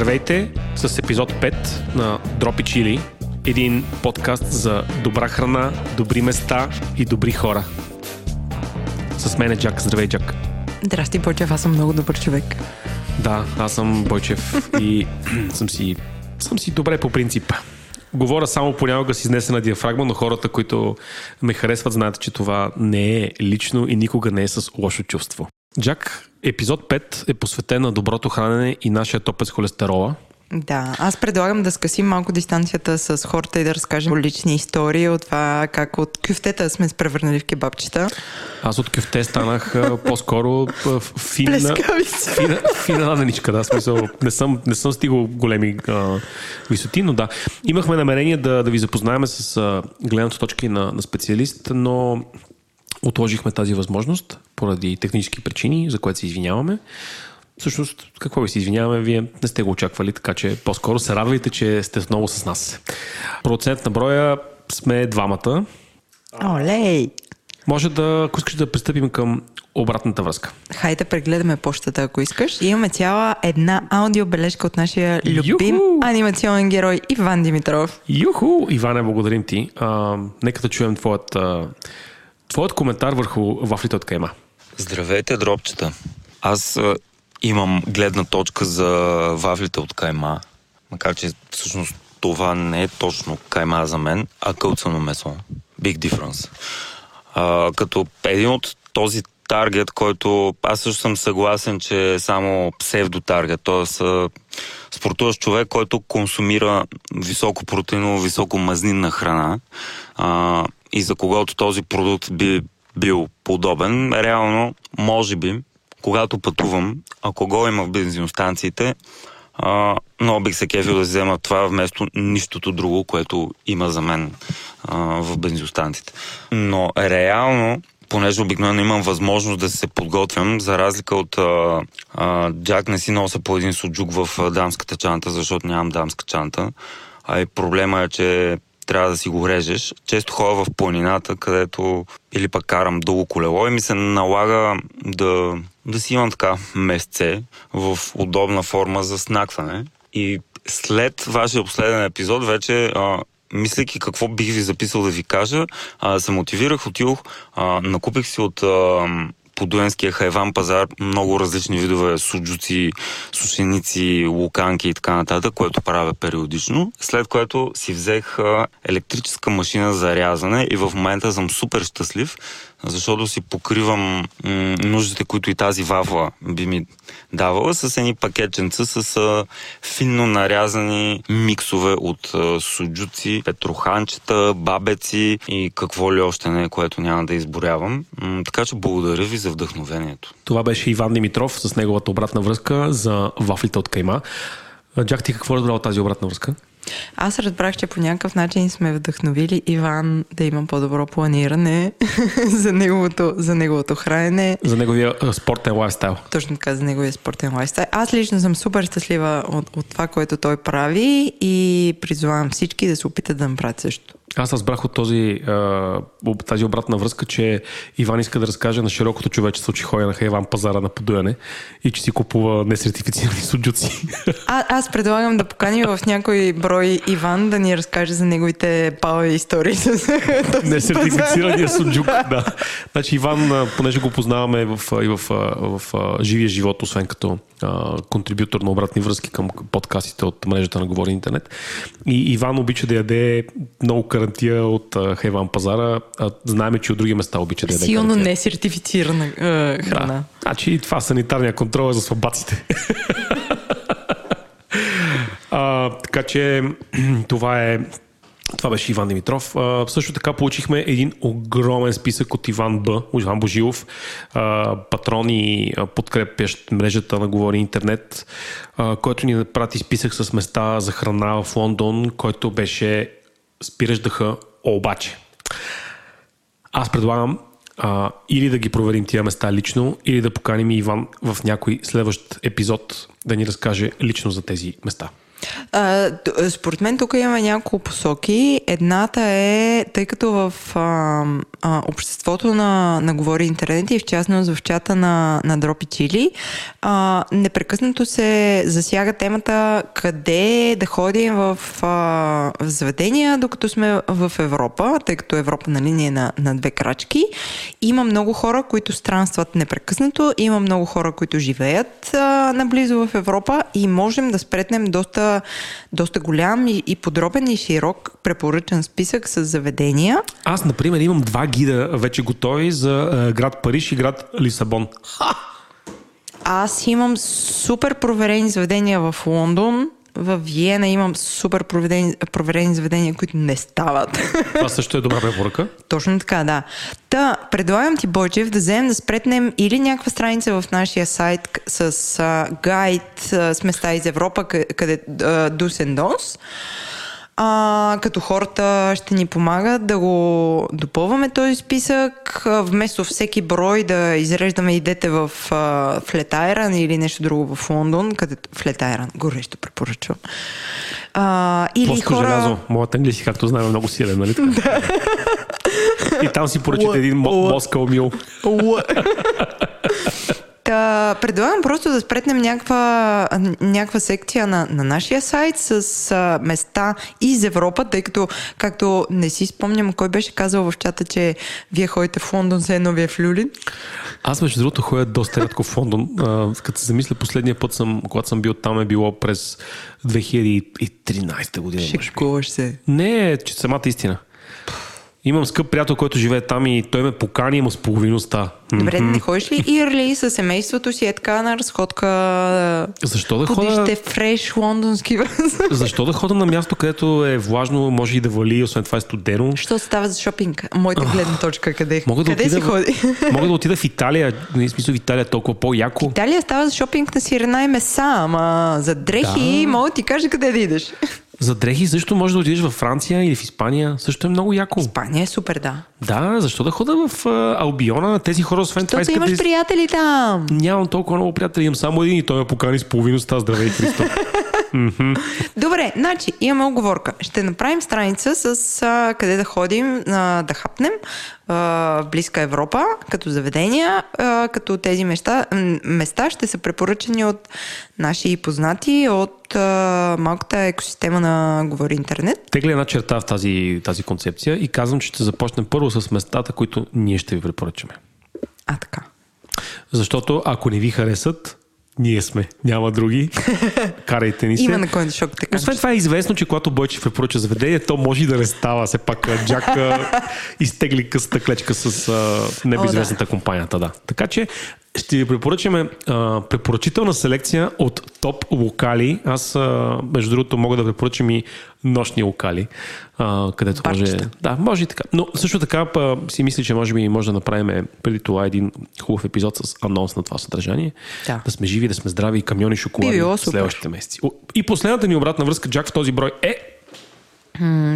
Здравейте с епизод 5 на Дропи Чили, един подкаст за добра храна, добри места и добри хора. С мен е Джак. Здравей, Джак. Здрасти, Бойчев, аз съм много добър човек. Да, аз съм Бойчев и съм си, съм си добре по принцип. Говоря само понякога с изнесена диафрагма, но хората, които ме харесват, знаят, че това не е лично и никога не е с лошо чувство. Джак, епизод 5 е посветен на доброто хранене и нашия топец холестерола. Да, аз предлагам да скъсим малко дистанцията с хората и да разкажем лични истории от това как от кюфтета сме се превърнали в кебабчета. Аз от кюфте станах по-скоро фина, фина, фина ладеничка, да, смисъл. Не съм, не съм стигал големи а, висоти, но да. Имахме намерение да, да ви запознаем с а, гледната точки на, на специалист, но отложихме тази възможност поради технически причини, за което се извиняваме. Всъщност, какво ви се извиняваме, вие не сте го очаквали, така че по-скоро се радвайте, че сте отново с нас. Процент на броя сме двамата. Олей! Може да, ако искаш да пристъпим към обратната връзка. Хайде прегледаме почтата, ако искаш. И имаме цяла една аудиобележка от нашия любим Юху! анимационен герой Иван Димитров. Юху! Иване, благодарим ти. А, нека да чуем твоят, а, твоят коментар върху вафлите от кайма. Здравейте, дробчета. Аз а, имам гледна точка за вафлите от кайма, макар че всъщност това не е точно кайма за мен, а кълцано месо. Big difference. А, като един от този таргет, който аз също съм съгласен, че е само псевдотаргет, т.е. спортуващ човек, който консумира високо протеиново, високо мазнинна храна а, и за когото този продукт би бил подобен, реално, може би, когато пътувам, ако го има в бензиностанциите, а, много бих се кефил да взема това вместо нищото друго, което има за мен а, в бензиностанциите. Но реално, понеже обикновено имам възможност да се подготвям, за разлика от а, а, Джак не си нося по един суджук в дамската чанта, защото нямам дамска чанта. А и проблема е, че трябва да си го режеш. Често ходя в планината, където или пък карам дълго колело и ми се налага да, да си имам така месце в удобна форма за снакване. И след вашия последен епизод вече а, мислейки какво бих ви записал да ви кажа, а, се мотивирах, отидох, а, накупих си от а, подуенския хайван пазар много различни видове суджуци, сушеници, луканки и така нататък, което правя периодично. След което си взех електрическа машина за рязане и в момента съм супер щастлив, защото си покривам м- нуждите, които и тази вафла би ми давала с едни пакетченца с а, финно нарязани миксове от а, суджуци, петроханчета, бабеци и какво ли още не, което няма да изборявам. М- така че благодаря ви за вдъхновението. Това беше Иван Димитров с неговата обратна връзка за вафлите от Кайма. Джак, ти какво разбрал тази обратна връзка? Аз разбрах, че по някакъв начин сме вдъхновили Иван да има по-добро планиране за, неговото, за неговото хранене. За неговия спортен лайфстайл. Точно така, за неговия спортен лайфстайл. Аз лично съм супер щастлива от, от това, което той прави и призовавам всички да се опитат да направят също. Аз разбрах от този, тази обратна връзка, че Иван иска да разкаже на широкото човечество, че ходи на Хайван пазара на подуяне и че си купува несертифицирани суджуци. А, аз предлагам да поканим в някой брой Иван да ни разкаже за неговите палеви истории. Несертифицирания суджук, да. Значи Иван, понеже го познаваме в, и в, в, в живия живот, освен като а, контрибютор на обратни връзки към подкастите от мрежата на Говори Интернет. И Иван обича да яде много карантия от Хайван пазара. А, знаеме, че от други места обича да яде Силно карантия. несертифицирана е, храна. Да. Значи това санитарния контрол е за слабаците. а, така че това е това беше Иван Димитров. А, също така получихме един огромен списък от Иван Б, Иван Божилов, а, патрон и подкрепящ мрежата на Говори Интернет, а, който ни прати списък с места за храна в Лондон, който беше спираш дъха, обаче. Аз предлагам а, или да ги проверим тия места лично, или да поканим Иван в някой следващ епизод да ни разкаже лично за тези места. А, според мен тук имаме няколко посоки. Едната е, тъй като в а, а, обществото на, на Говори Интернет и в частност в чата на, на Дропи Чили, а, непрекъснато се засяга темата къде да ходим в, а, в заведения, докато сме в Европа, тъй като Европа нали, ни е на, на две крачки. Има много хора, които странстват непрекъснато, има много хора, които живеят а, наблизо в Европа и можем да спретнем доста доста голям и, и подробен и широк препоръчен списък с заведения. Аз, например, имам два гида вече готови за е, град Париж и град Лисабон. Ха! Аз имам супер проверени заведения в Лондон, в Виена имам супер проверени, проверени заведения, които не стават. Това също е добра препоръка. Точно така, да. Та, предлагам ти, Бойчев, да вземем да спретнем или някаква страница в нашия сайт с а, гайд а, с места из Европа, къде Дусендонс. А, като хората ще ни помагат да го допълваме този списък, вместо всеки брой да изреждаме идете в, в Флетайран или нещо друго в Лондон, където Флетайран, горещо препоръчвам. А, или Плоско хора... желязо. Моят английски, както знаем, е много силен, нали така? И там си поръчате един москал мил. Та, предлагам просто да спретнем някаква, някаква секция на, на нашия сайт с а, места из Европа, тъй като, както не си спомням, кой беше казал в чата, че вие ходите в Лондон, се едно вие в Люлин. Аз между другото ходя доста рядко в Лондон. А, като се замисля, последния път, съм, когато съм бил там е било през 2013 година. Шекуваш се. Не, че самата истина. Имам скъп приятел, който живее там и той ме покани, има с половиността. Добре, mm-hmm. не ходиш ли Ирли с семейството си е така на разходка? Защо да? Подиште фреш лондонски Защо да хода на място, където е влажно, може и да вали, освен това е студено? Що става за шопинг? Моята гледна точка, къде, мога да къде отида, си ходи? Мога да отида в Италия, не смисъл в Италия е толкова по-яко. Италия става за шопинг на сирена и меса, ама за дрехи да. мога да ти кажа къде да идеш. За дрехи също може да отидеш във Франция или в Испания. Също е много яко. Испания е супер, да. Да, защо да хода в а, Албиона? Тези хора, освен това, искат имаш да... приятели там. Нямам толкова много приятели, имам само един и той ме покани с половиността. Здравей, Христо. Добре, значи имаме оговорка. Ще направим страница с а, къде да ходим, а, да хапнем а, в близка Европа, като заведения, а, като тези места, места ще са препоръчани от наши познати, от а, малката екосистема на Говори Интернет. Тегля една черта в тази, тази концепция и казвам, че ще започнем първо с местата, които ние ще ви препоръчаме. А, така. Защото ако не ви харесат, ние сме, няма други. Карайте ни се. Има на кой да шок така. Освен това е известно, че когато Бойчев препоръча заведение, то може и да не става. Все пак Джак изтегли късата клечка с а, небеизвестната да. компанията. Да. Така че ще ви препоръчаме а, препоръчителна селекция от топ локали. Аз, а, между другото, мога да препоръчам и нощни локали, а, където Барчета. може... Да, може и така. Но също така па, си мисля, че може би може да направим преди това един хубав епизод с анонс на това съдържание. Да, да сме живи, да сме здрави и камиони шоколади в следващите месеци. И последната ни обратна връзка, Джак, в този брой е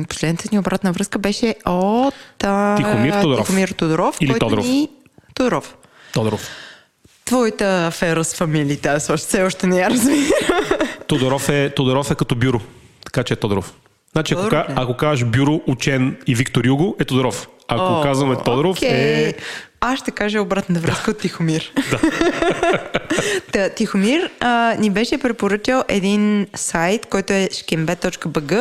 Последната ни обратна връзка беше от Тихомир Тодоров. Тихомир Тодоров Или Тодоров. Ни... Тодоров. Тодоров. Твоята афера с фамилиите, аз още, все още не я разбирам. Тодоров е, Тодоров е като бюро, така че е Тодоров. Значи, ако, ако кажеш бюро, учен и Виктор Юго, е Тодоров. Ако О, казваме Тодоров, okay. е аз ще кажа обратна връзка от Тихомир. Та, Тихомир а, ни беше препоръчал един сайт, който е шкембе.бг,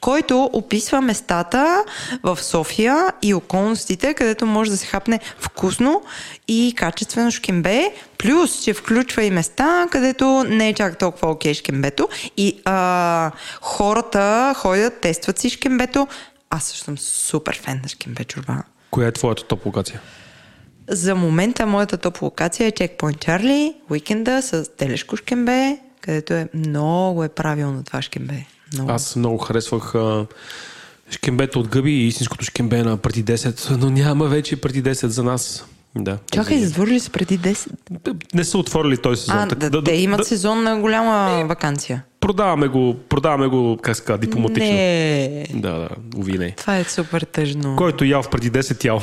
който описва местата в София и околностите, където може да се хапне вкусно и качествено шкембе, плюс, че включва и места, където не е чак толкова окей шкембето и а, хората ходят, тестват си шкембето. Аз също съм супер фен на шкембе чорба. Коя е твоята топ локация? За момента моята топ локация е Checkpoint Charlie, уикенда с телешко шкембе, където е много е правилно това шкембе. Много. Аз много харесвах а, шкембето от гъби и истинското шкембе на преди 10, но няма вече преди 10 за нас. Да. Чакай, затворили се преди 10? Не са отворили този сезон. А, да, да, те имат да, сезон на голяма вакансия. Продаваме го, продаваме го, как ска, дипломатично. Не. Да, да, уви не. Това е супер тъжно. Който ял в преди 10 ял.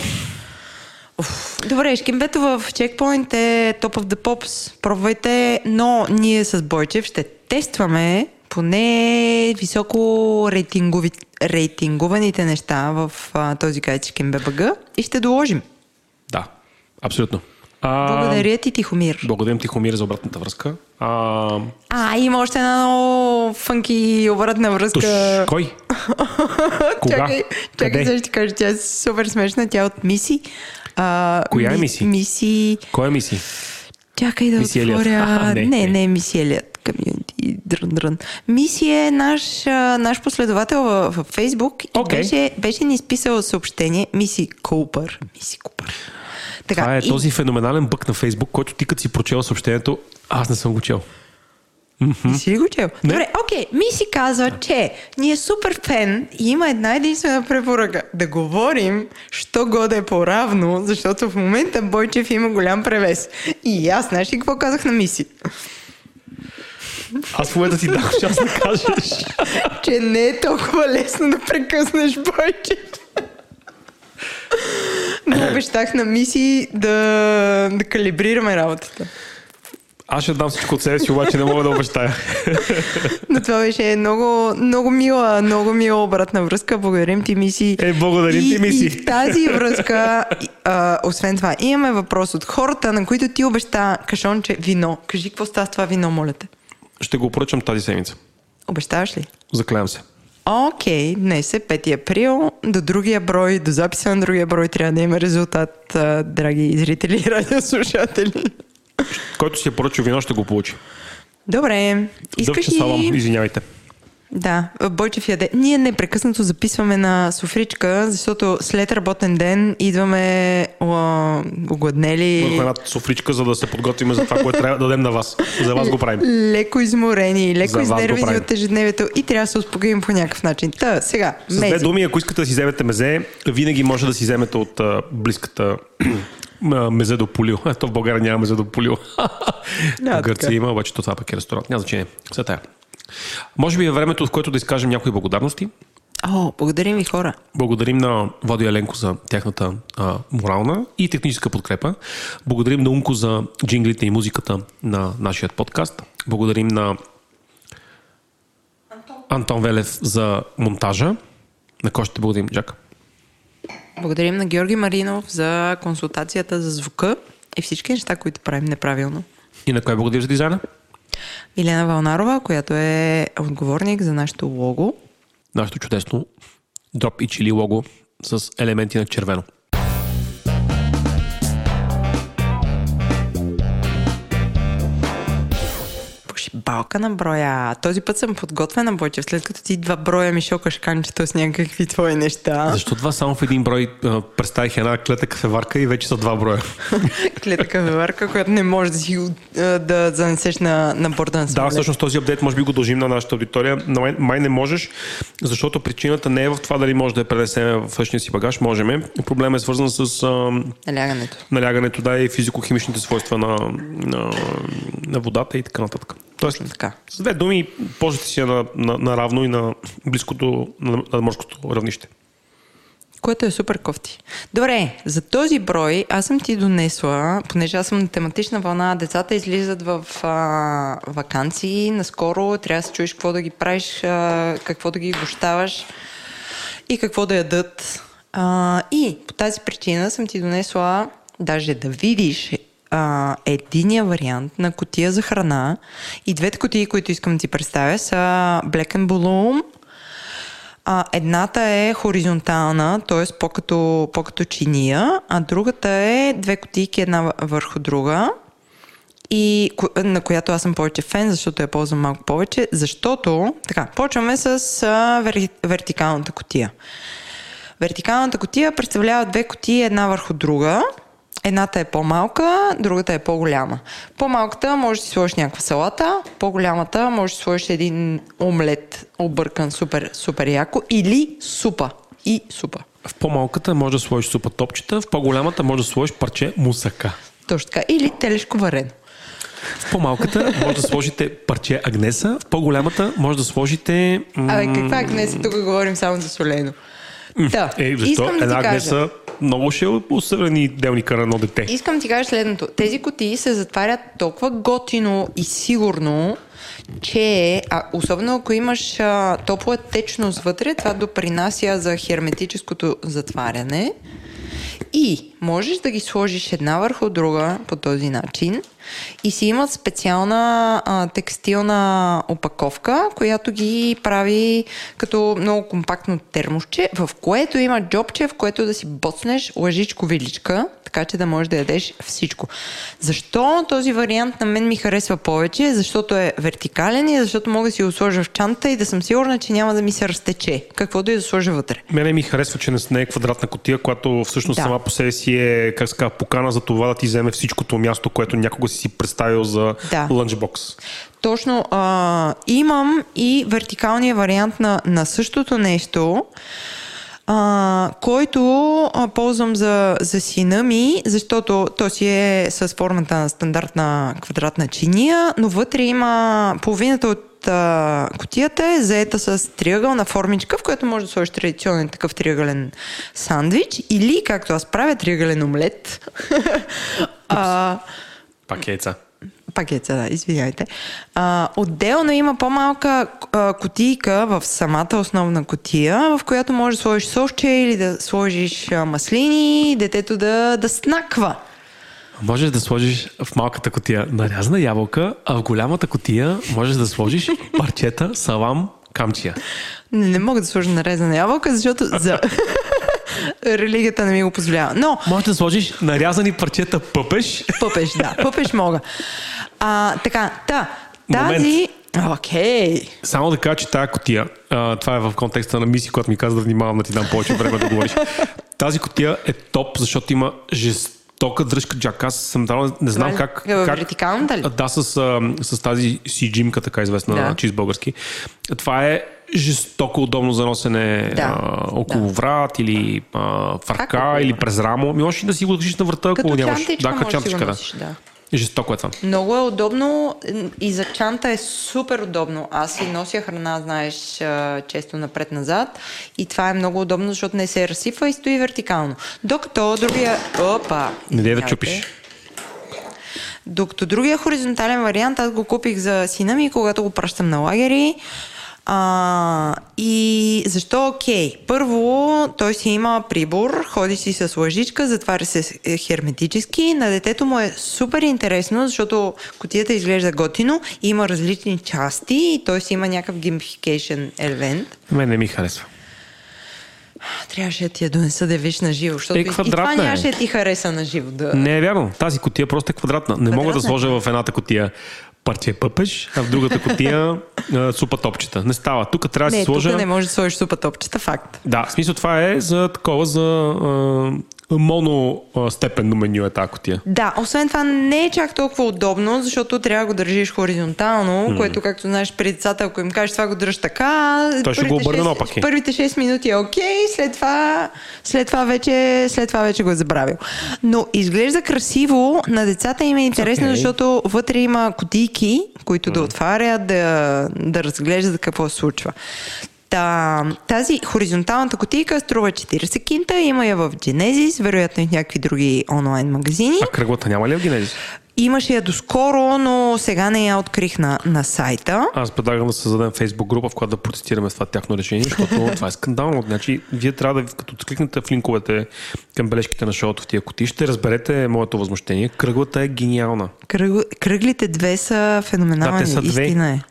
Добре, шкембето в Checkpoint е Top of the Pops. Пробвайте, но ние с Бойчев ще тестваме поне високо рейтингови, рейтингуваните неща в а, този кайчикен ББГ и ще доложим. Да, абсолютно. А, Благодаря ти, Тихомир. Благодарим, Тихомир, за обратната връзка. А, а има още една много фънки обратна връзка. Туш, кой? Кога? Чакай, чакай ще ти кажа, тя е супер смешна. Тя е от Миси. А, Коя е Миси? Миси... Кой е Миси? Чакай да Миси отворя... А, не, не, не, Миси Елият. Комьюнити. Дрън, дрън. Миси е наш, наш последовател в, в Фейсбук и Okay. беше, беше ни изписал съобщение Миси Купър. Миси Купър. Така, Това е и- този феноменален бък на Фейсбук, който ти като си прочел съобщението, аз не съм го чел. Не си ли го чел? Не. Добре, окей. Ми си казва, че ни е супер фен и има една единствена препоръка. Да говорим, що годе по-равно, защото в момента Бойчев има голям превес. И аз, знаеш ли какво казах на Миси? Аз в момента ти дам шанс да кажеш. че не е толкова лесно да прекъснеш Бойчев. Но обещах на Миси да, да калибрираме работата. Аз ще дам всичко от себе си, обаче не мога да обещая. Но това беше много, много мила, много мила обратна връзка. Благодарим ти, Миси. Е, благодарим и, ти, Миси. И в тази връзка, а, освен това, имаме въпрос от хората, на които ти обеща кашонче вино. Кажи какво става с това вино, моля те. Ще го поръчам тази седмица. Обещаваш ли? Заклевам се. Окей, днес е 5 април. До другия брой, до записа на другия брой трябва да има резултат, а, драги зрители и радиослушатели. Който си е поръчал вино, ще го получи. Добре, искаш Дъвче салам, ли... извинявайте. Да, Бойчев яде. Ние непрекъснато записваме на софричка, защото след работен ден идваме о, огладнели, Имахме една софричка, за да се подготвим за това, което трябва да дадем на вас. За вас го правим. леко изморени, леко изнервени от ежедневието и трябва да се успокоим по някакъв начин. Та, сега, С две думи, ако искате да си вземете мезе, винаги може да си вземете от а, близката мезе до полил. Ето в България няма мезе до полил. Да, в Гърция така. има, обаче то това пък е ресторант. Няма значение. Все тая. Може би е времето, в което да изкажем някои благодарности. О, благодарим ви хора. Благодарим на Владо Еленко за тяхната а, морална и техническа подкрепа. Благодарим на Умко за джинглите и музиката на нашия подкаст. Благодарим на Антон Велев за монтажа. На кой ще благодарим, Джак? Благодарим на Георги Маринов за консултацията за звука и всички неща, които правим неправилно. И на кой благодарим за дизайна? Илена Валнарова, която е отговорник за нашето лого. Нашето чудесно дроп и чили лого с елементи на червено. Пошибалка на броя. Този път съм подготвена, Бойчев. След като ти два броя ми шокаш канчето с някакви твои неща. Защо това само в един брой представих една клета кафеварка и вече са два броя? Клета кафеварка, която не можеш да си да занесеш на, на борда на Да, самолет. всъщност този апдейт може би го дължим на нашата аудитория, но май, май не можеш, защото причината не е в това дали може да я пренесем в личния си багаж. Можеме. Проблемът е свързан с а, Налягането. налягането да и физико-химичните свойства на, на, на водата и така нататък. Тоест, Така. с две думи, ползвайте си на, на, на равно и на близкото, на, на морското равнище. Което е супер кофти. Добре, за този брой аз съм ти донесла, понеже аз съм на тематична вълна, децата излизат в а, вакансии, наскоро трябва да се чуеш какво да ги правиш, а, какво да ги гощаваш и какво да ядат. А, и по тази причина съм ти донесла даже да видиш а, единия вариант на котия за храна и двете котии, които искам да ти представя са Black and Bloom а, едната е хоризонтална, т.е. по-като, по-като чиния, а другата е две кутийки една въ- върху друга. И на която аз съм повече фен, защото я ползвам малко повече, защото, така, почваме с а, вер, вертикалната котия. Вертикалната котия представлява две котии една върху друга. Едната е по-малка, другата е по-голяма. По-малката може да си сложиш някаква салата, по-голямата може да си сложиш един омлет, объркан супер, супер яко, или супа. И супа. В по-малката може да сложиш супа топчета, в по-голямата може да сложиш парче мусака. Точно така. Или телешко варено. В по-малката може да сложите парче агнеса, в по-голямата може да сложите... м, Абе, каква днес? Тук говорим само за солено. Да, Е, защо? искам да Една ти кажа. много ще усъврени делника на едно дете. Искам ти кажа следното. Тези кутии се затварят толкова готино и сигурно, че а, особено ако имаш а, топла течност вътре, това допринася за херметическото затваряне. И можеш да ги сложиш една върху друга по този начин и си имат специална а, текстилна опаковка, която ги прави като много компактно термосче, в което има джобче, в което да си боцнеш лъжичко-виличка, така че да можеш да ядеш всичко. Защо този вариант на мен ми харесва повече? Защото е вертикален и защото мога да си го сложа в чанта и да съм сигурна, че няма да ми се разтече. Каквото и да сложа вътре. Мене ми харесва, че не е квадратна котия, която всъщност да. сама по себе си е, как ска, покана за това да ти вземе всичкото място, което някога си си представил за да. лънчбокс. Точно. А, имам и вертикалния вариант на, на същото нещо, а, който а, ползвам за, за сина ми, защото то си е с формата на стандартна квадратна чиния, но вътре има половината от а, котията е заета с триъгълна формичка, в която може да сложиш традиционен такъв триъгълен сандвич или, както аз правя, триъгълен омлет. а, Пакеца. Пакеца, да, извиняйте. А, отделно има по-малка а, кутийка в самата основна котия, в която можеш да сложиш сосче или да сложиш а, маслини, детето да, да снаква. Можеш да сложиш в малката котия нарязана ябълка, а в голямата котия можеш да сложиш парчета, салам, камчия. Не, не мога да сложа нарезана ябълка, защото за... религията не ми го позволява. Но... Може да сложиш нарязани парчета пъпеш. Пъпеш, да. Пъпеш мога. А, така, та, тази... Окей. Okay. Само да кажа, че тази котия, а, това е в контекста на мисия, която ми каза да внимавам да ти дам повече време да говориш. Тази котия е топ, защото има жестока дръжка джак. Аз съм дал, не знам как... Е, как вертикалната ли? Да, с, с тази си джимка, така известна да. чист български. Това е жестоко удобно за носене да. а, около да. врат или а, в ръка или през рамо. Ми можеш да си го държиш на врата, ако нямаш. Да, като чантичка, да. да. Жестоко е това. Много е удобно и за чанта е супер удобно. Аз си нося храна, знаеш, често напред-назад и това е много удобно, защото не се разсипва и стои вертикално. Докато другия... Опа! Не дай да чупиш. Докато другия хоризонтален вариант, аз го купих за сина ми, когато го пращам на лагери. А, и защо окей? Okay? Първо, той си има прибор, ходи си с лъжичка, затваря се херметически. На детето му е супер интересно, защото котията изглежда готино, има различни части и той си има някакъв геймфикейшн елемент. Мен не ми харесва. Трябваше да ти я донеса да виж на живо, защото е, и това нямаше да ти хареса на живо. Да... Не е вярно. Тази котия просто е квадратна. Не квадратна. мога да сложа в едната котия парче пъпеш, а в другата котия супа топчета. Не става. Тук трябва да си сложа... Не, не може да сложиш супа топчета, факт. Да, в смисъл това е за такова, за моностепенно меню е тази котия. Да, освен това не е чак толкова удобно, защото трябва да го държиш хоризонтално, mm. което, както знаеш, при децата, ако им кажеш това го дръж така, той ще го обърне наопаки. Първите 6 минути е окей, okay, след това, след това, вече, след това вече го е забравил. Но изглежда красиво, на децата им е интересно, okay. защото вътре има котийки, които mm. да отварят, да, да разглеждат какво се случва. Та, тази хоризонталната котийка струва 40 кинта, има я в Genesis, вероятно и в някакви други онлайн магазини. А кръглата няма ли в Genesis? Имаше я доскоро, но сега не я открих на, на сайта. Аз предлагам да създадем фейсбук група, в която да протестираме с това тяхно решение, защото това е скандално. Значи, вие трябва да, като кликнете в линковете към бележките на шоуто в тия коти, ще разберете моето възмущение. Кръглата е гениална. Кръг, кръглите две са феноменални. Да, те са две. Истина е.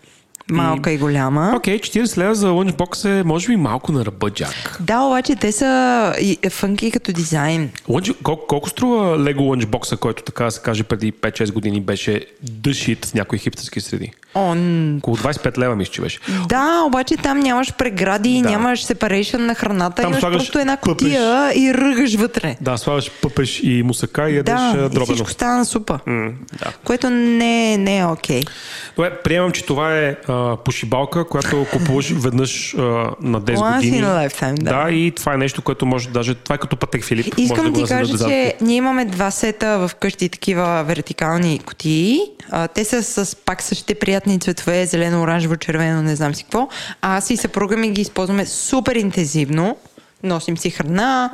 Малка и, и голяма. Окей, okay, 40 лева за лънчбокс е може би малко на ръба джак. Да, обаче те са фънки като дизайн. Лънч... Колко, колко струва Лего лънчбокса, който така да се каже преди 5-6 години беше дъшит с някои хипстърски среди? Он... Около 25 лева мисля, че беше. Да, обаче там нямаш прегради, да. нямаш сепарейшн на храната, там имаш просто една котия и ръгаш вътре. Да, слагаш пъпеш и мусака и ядеш да, дробено. и всичко стана супа. Mm, да. Което не, не е окей. Okay. Добре, приемам, че това е а, пошибалка, която купуваш веднъж а, на 10 Once години. In a lifetime, да. да, и това е нещо, което може даже... Това е като Патек Филип. Искам може да ти кажа, че ние имаме два сета в къщи такива вертикални кутии. А, те са с пак същите приятни цветове, зелено, оранжево, червено, не знам си какво. А аз и съпруга ми ги използваме супер интензивно носим си храна,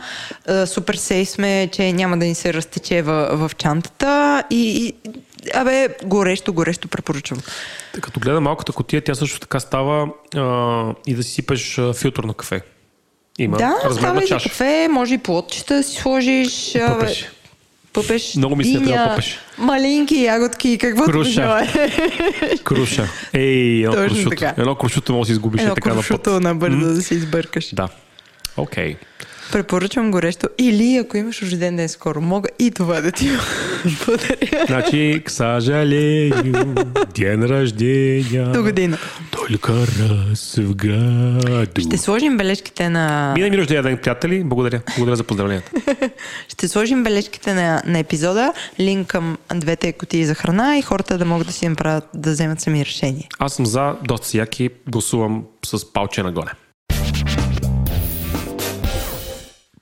супер сей сме, че няма да ни се разтече в, в чантата и, и абе, горещо, горещо препоръчвам. Като гледам малката котия, тя също така става а, и да си сипеш филтър на кафе. Има да, размерна става и за чаша. кафе, може и плотчета да си сложиш. Пъпеш. Пъпеш, Много ми се диня, трябва пъпеш. Малинки, ягодки, каквото Круша. Круша. Ей, едно Точно крушуто. така. Едно крушуто може да си изгубиш е Едно така на път. набързо да си избъркаш. Да. Окей. Препоръчвам горещо. Или ако имаш рожден ден скоро, мога и това да ти подаря. Значи, к съжалению, ден рождения. До година. Только раз в году. Ще сложим бележките на... Мина ми рождения ден, приятели. Благодаря. Благодаря за поздравленията. Ще сложим бележките на, на епизода, линк към двете кутии за храна и хората да могат да си направят, да вземат сами решение. Аз съм за доста яки. Гласувам с палче нагоре.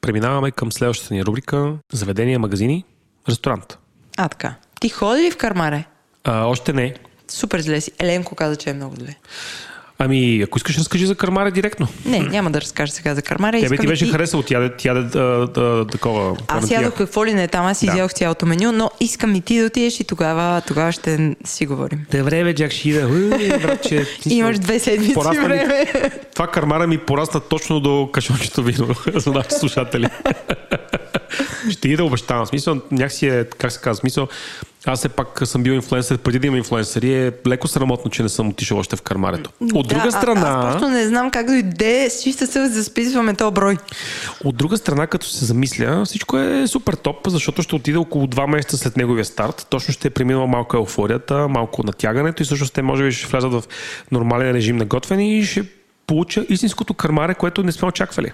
Преминаваме към следващата ни рубрика Заведения, магазини, ресторант. А, така. Ти ходи ли в Кармаре? А, още не. Супер зле си. Еленко каза, че е много зле. Ами, ако искаш, разкажи за Кармаре директно. Не, няма да разкажа сега за Кармаре. Тебе ти беше ти... харесало, тя, тя да, да, да, такова. Аз ядох какво ли не там, аз изядох цялото меню, но искам и ти да отидеш и тогава, тогава ще си говорим. Добре, бе, Джак Шида. Братче, ти Имаш две седмици Порасна ми- време. Това кармара ми порасна точно до кашончето вино за нашите слушатели. Ще и да обещавам. Смисъл, някакси е, как се казва, смисъл, аз все пак съм бил инфлуенсър, преди да има инфлуенсъри, е леко срамотно, че не съм отишъл още в кармарето. От Да, друга а- страна, Аз просто не знам как дойде с чиста съвест да списваме този брой. от друга страна, като се замисля, всичко е супер топ, защото ще отида около 2 месеца след неговия старт. Точно ще е преминала малко еуфорията, малко натягането и всъщност те може би ще влязат в нормален режим на готвене и ще получа истинското кармаре, което не сме очаквали.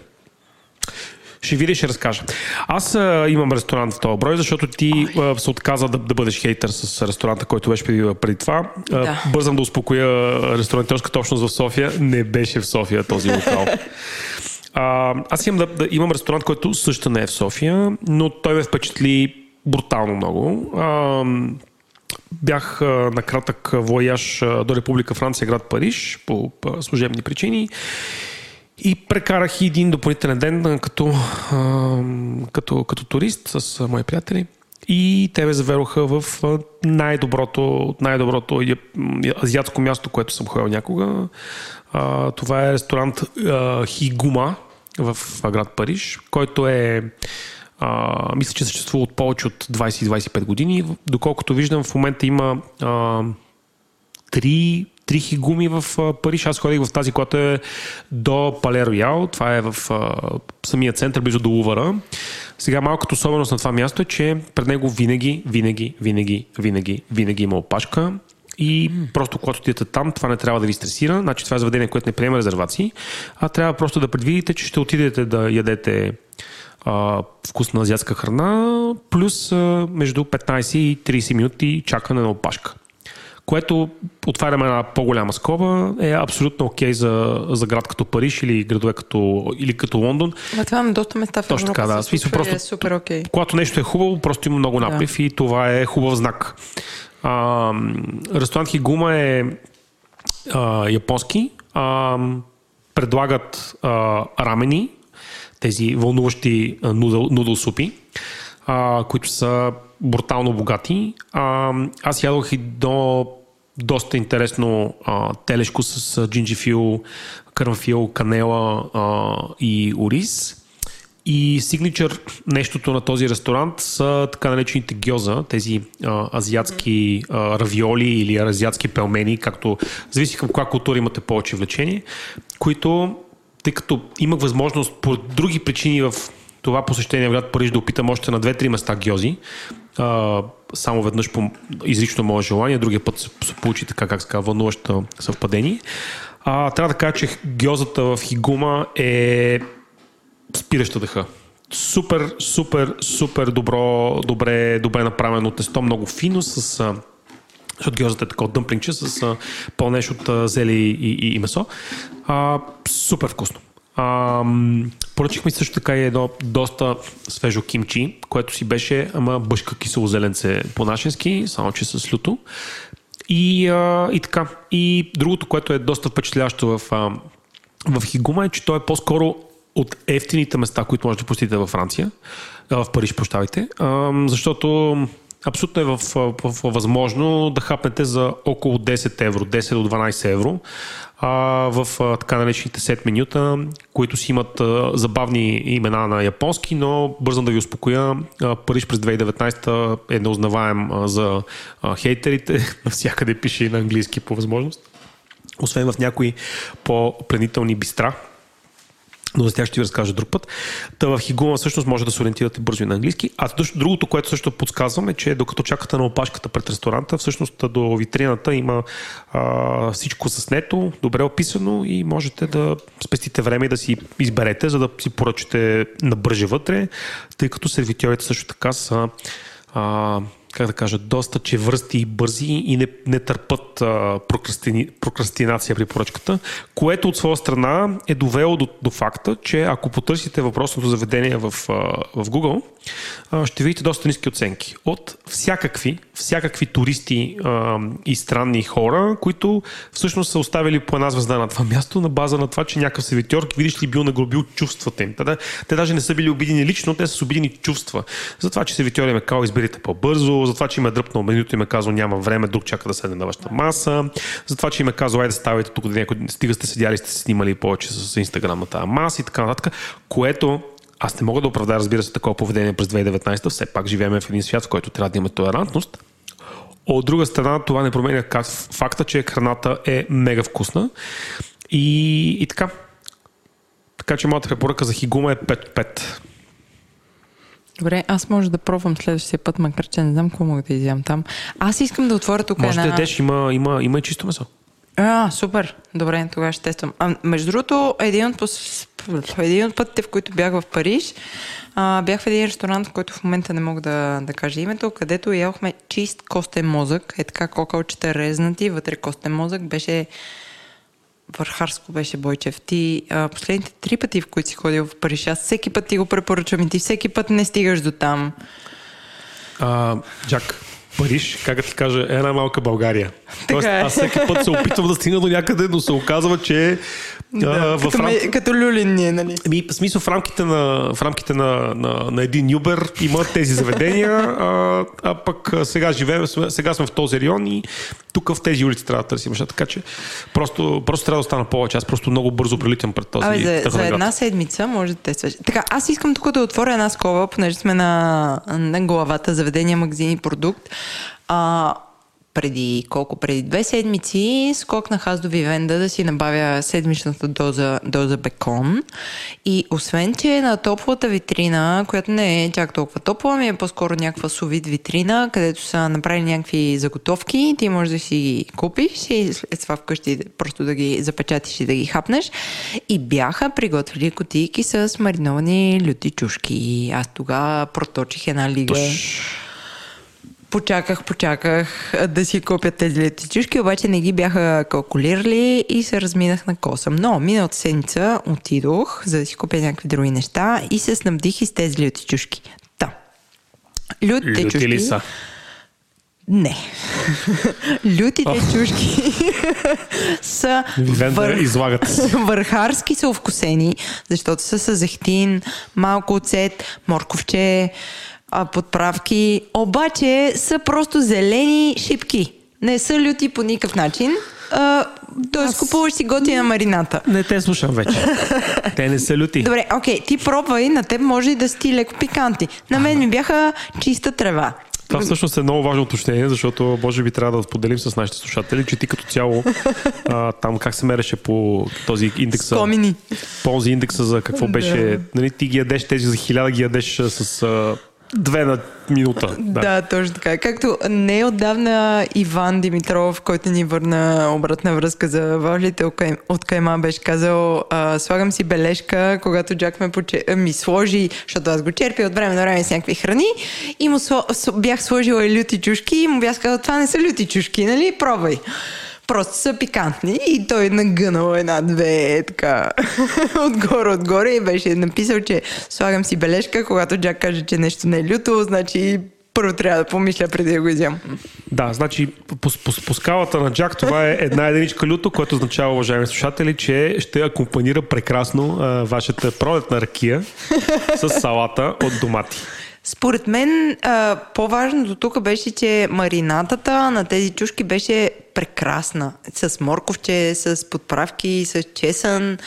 Ще видя и ще разкажа. Аз а, имам ресторант в този брой, защото ти а, се отказа да, да бъдеш хейтър с ресторанта, който беше преди, преди това. А, Да. Бързам да успокоя ресторантьорската общност в София. Не беше в София този локал. А, аз имам, да, да, имам ресторант, който също не е в София, но той ме впечатли брутално много. А, бях на кратък вояж до Република Франция, град Париж, по служебни причини. И прекарах и един допълнителен ден като, като, като турист с мои приятели. И те ме заведоха в най-доброто, най-доброто азиатско място, което съм ходил някога. Това е ресторант Хигума в град Париж, който е мисля, че е съществува от повече от 20-25 години. Доколкото виждам, в момента има три трихи гуми в Париж. Аз ходих в тази, която е до Пале Роял. Това е в самия център, близо до Лувара. Сега малката особеност на това място е, че пред него винаги, винаги, винаги, винаги, винаги има опашка. И просто когато отидете там, това не трябва да ви стресира. Значи това е заведение, което не приема резервации, а трябва просто да предвидите, че ще отидете да ядете а, вкусна азиатска храна, плюс а, между 15 и 30 минути чакане на опашка. Което, отваряме една по-голяма скоба, е абсолютно окей за, за град като Париж или градове като, или като Лондон. Ма това на доста места в Точно така, да. Смисъл, просто- е супер окей. Когато нещо е хубаво, просто има много наплив и това е хубав знак. А, ресторант Хигума е а, японски. А, предлагат а, рамени, тези вълнуващи нудъл, нудъл супи, а, които са брутално богати. А, аз ядох и до доста интересно а, телешко с джинджифил, кърмфил, канела а, и ориз. И сигничър нещото на този ресторант са така наречените гьоза, тези а, азиатски а, равиоли или азиатски пелмени, както зависи към коя култура имате повече влечение, които, тъй като имах възможност по други причини в това посещение в град Париж да опитам още на две-три места гьози, а, само веднъж по изрично мое желание, другия път се, получи така, как се казва, вълнуващо съвпадение. А, трябва да кажа, че гьозата в Хигума е спираща дъха. Супер, супер, супер добро, добре, добре направено тесто, много фино с а, защото гьозата е такова дъмплингче с а, пълнеш от зели и, и, и месо. А, супер вкусно. А, поръчихме също така и едно доста свежо кимчи, което си беше ама бъшка кисело зеленце по-нашенски, само че с люто. И, а, и така. И другото, което е доста впечатляващо в, а, в Хигума е, че той е по-скоро от ефтините места, които може да посетите във Франция, в Париж, прощавайте, защото абсолютно е в, в, в, възможно да хапнете за около 10 евро, 10 до 12 евро. А, в така наречените сет менюта, които си имат а, забавни имена на японски, но бързам да ви успокоя, а, Париж през 2019 е неузнаваем а, за а, хейтерите, навсякъде пише и на английски по възможност, освен в някои по-пленителни бистра, но за тях ще ви разкажа друг път. Та в Хигума всъщност може да се ориентирате бързо и на английски. А другото, което също подсказвам е, че докато чакате на опашката пред ресторанта, всъщност до витрината има а, всичко заснето, добре описано и можете да спестите време и да си изберете, за да си поръчате набърже вътре, тъй като сервитьорите също така са а, как да кажа, доста чевръсти и бързи и не, не търпат а, прокрастини, прокрастинация при поръчката, което от своя страна е довело до, до факта, че ако потърсите въпросното заведение в, а, в Google, а, ще видите доста ниски оценки от всякакви, всякакви туристи а, и странни хора, които всъщност са оставили по една звезда на това място на база на това, че някакъв сервитьор, видиш ли, бил нагробил чувствата им. Те, даже не са били обидени лично, те са обидени чувства. Затова, че сервитьор им е казал, изберите по-бързо, за това, че им е дръпнал менюто и ме казал няма време, друг чака да седне на вашата маса, за това, че им е казал айде ставайте тук, да някой, стига сте седяли, сте снимали повече с Инстаграм на маса и така нататък, което аз не мога да оправдая, разбира се, такова поведение през 2019, все пак живеем в един свят, в който трябва да има толерантност. От друга страна, това не променя факта, че храната е мега вкусна. И, и така. Така че моята препоръка за хигума е 5-5. Добре, аз може да пробвам следващия път, макар че не знам какво мога да изям там. Аз искам да отворя тук може една... да ядеш, има, има, има и чисто месо. А, супер. Добре, тогава ще тествам. А, между другото, един от, един от пътите, в които бях в Париж, а, бях в един ресторант, в който в момента не мога да, да кажа името, където ядохме чист костен мозък. Е така кокалчета резнати, вътре костен мозък. Беше Върхарско беше Бойчев. Ти а, последните три пъти, в които си ходил в Париж, аз всеки път ти го препоръчвам и ти всеки път не стигаш до там. А, Джак, Париж, как да ти кажа, е една малка България. Тоест, е. аз всеки път се опитвам да стигна до някъде, но се оказва, че да, като, рамки... като люлин ние, нали? Ми, в смисъл, в рамките, на, в рамките на, на, на един Юбер има тези заведения, а, а пък сега живеем, сега сме в този район и тук в тези улици трябва да търсим неща. Така че просто, просто трябва да остана повече. Аз просто много бързо прилитам пред този Абе, за, за една седмица може да тестваш. Така, аз искам тук да отворя една скоба, понеже сме на, на главата заведения, магазини, продукт. А, преди колко? Преди две седмици скокнах аз до Вивенда да си набавя седмичната доза, доза бекон. И освен, че на топлата витрина, която не е чак толкова топла, ми е по-скоро някаква сувид витрина, където са направили някакви заготовки, ти можеш да си ги купиш и след това вкъщи просто да ги запечатиш и да ги хапнеш. И бяха приготвили кутийки с мариновани люти чушки. Аз тогава проточих една лига. Пуш почаках, почаках да си купят тези летичушки, обаче не ги бяха калкулирали и се разминах на косъм. Но миналата седмица отидох, за да си купя някакви други неща и се снабдих и с тези летичушки. Та. Лютите чушки... ли са? Не. Лютите oh. чушки са вър... върхарски са овкусени, защото са с зехтин, малко оцет, морковче, а, подправки, обаче са просто зелени шипки. Не са люти по никакъв начин. Тоест, Аз... купуваш си готина марината. Не те слушам вече. те не са люти. Добре, окей, ти пробвай, на теб може и да си леко пиканти. На мен ми бяха чиста трева. Това всъщност е много важно уточнение, защото може би трябва да споделим с нашите слушатели, че ти като цяло а, там как се мереше по този индекс. По този индекса за какво беше. Да. Нали, ти ги ядеш тези за хиляда ги ядеш с а, две на минута. Да. да, точно така. Както не отдавна Иван Димитров, който ни върна обратна връзка за вафлите от Кайма, беше казал, слагам си бележка, когато Джак ме поче... ми сложи, защото аз го черпя от време на време с някакви храни, и му сло... бях сложила и люти чушки и му бях казал, това не са люти чушки, нали? Пробвай просто са пикантни и той нагънал една-две така отгоре-отгоре и беше написал, че слагам си бележка, когато Джак каже, че нещо не е люто, значи първо трябва да помисля преди да го изям. Да, значи по, по, по скалата на Джак това е една единичка люто, което означава, уважаеми слушатели, че ще акомпанира прекрасно а, вашата пролетна ракия с салата от домати. Според мен по-важното тук беше, че маринатата на тези чушки беше прекрасна. С морковче, с подправки, с чесън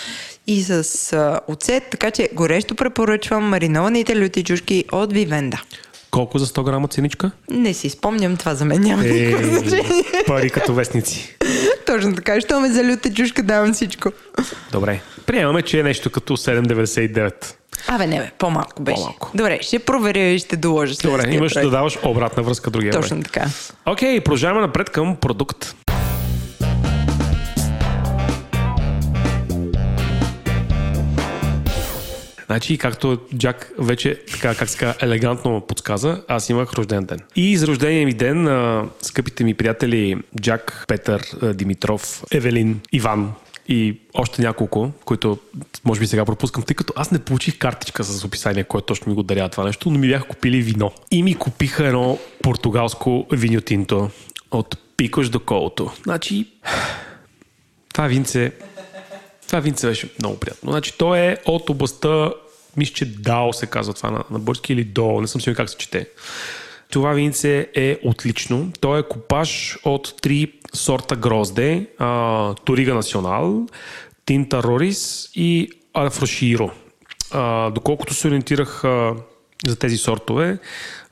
и с а, оцет. Така че горещо препоръчвам маринованите люти чушки от Вивенда. Колко за 100 грама ценичка? Не си спомням, това за мен няма Е, никакво значение. пари като вестници. Точно така, що ме за люта чушка давам всичко. Добре. Приемаме, че е нещо като 7,99. Абе, не бе, по-малко беше. По-малко. Добре, ще проверя и ще доложа. Добре, имаш да даваш обратна връзка другия. Точно така. Окей, продължаваме напред към продукт. Значи, както Джак вече, така, как ска, елегантно подсказа, аз имах рожден ден. И за рождения ми ден, а, скъпите ми приятели Джак, Петър, а, Димитров, Евелин, Иван и още няколко, които може би сега пропускам, тъй като аз не получих картичка с описание, което точно ми го дарява това нещо, но ми бяха купили вино. И ми купиха едно португалско виньотинто от пикош до колото. Значи, това винце това винце беше много приятно. Значи, то е от областта, мисля, че Дао се казва това на, на български или До, не съм сигурен как се чете. Това винце е отлично. То е купаж от три сорта грозде. А, Торига Национал, Тинта Рорис и Афроширо. Доколкото се ориентирах а, за тези сортове,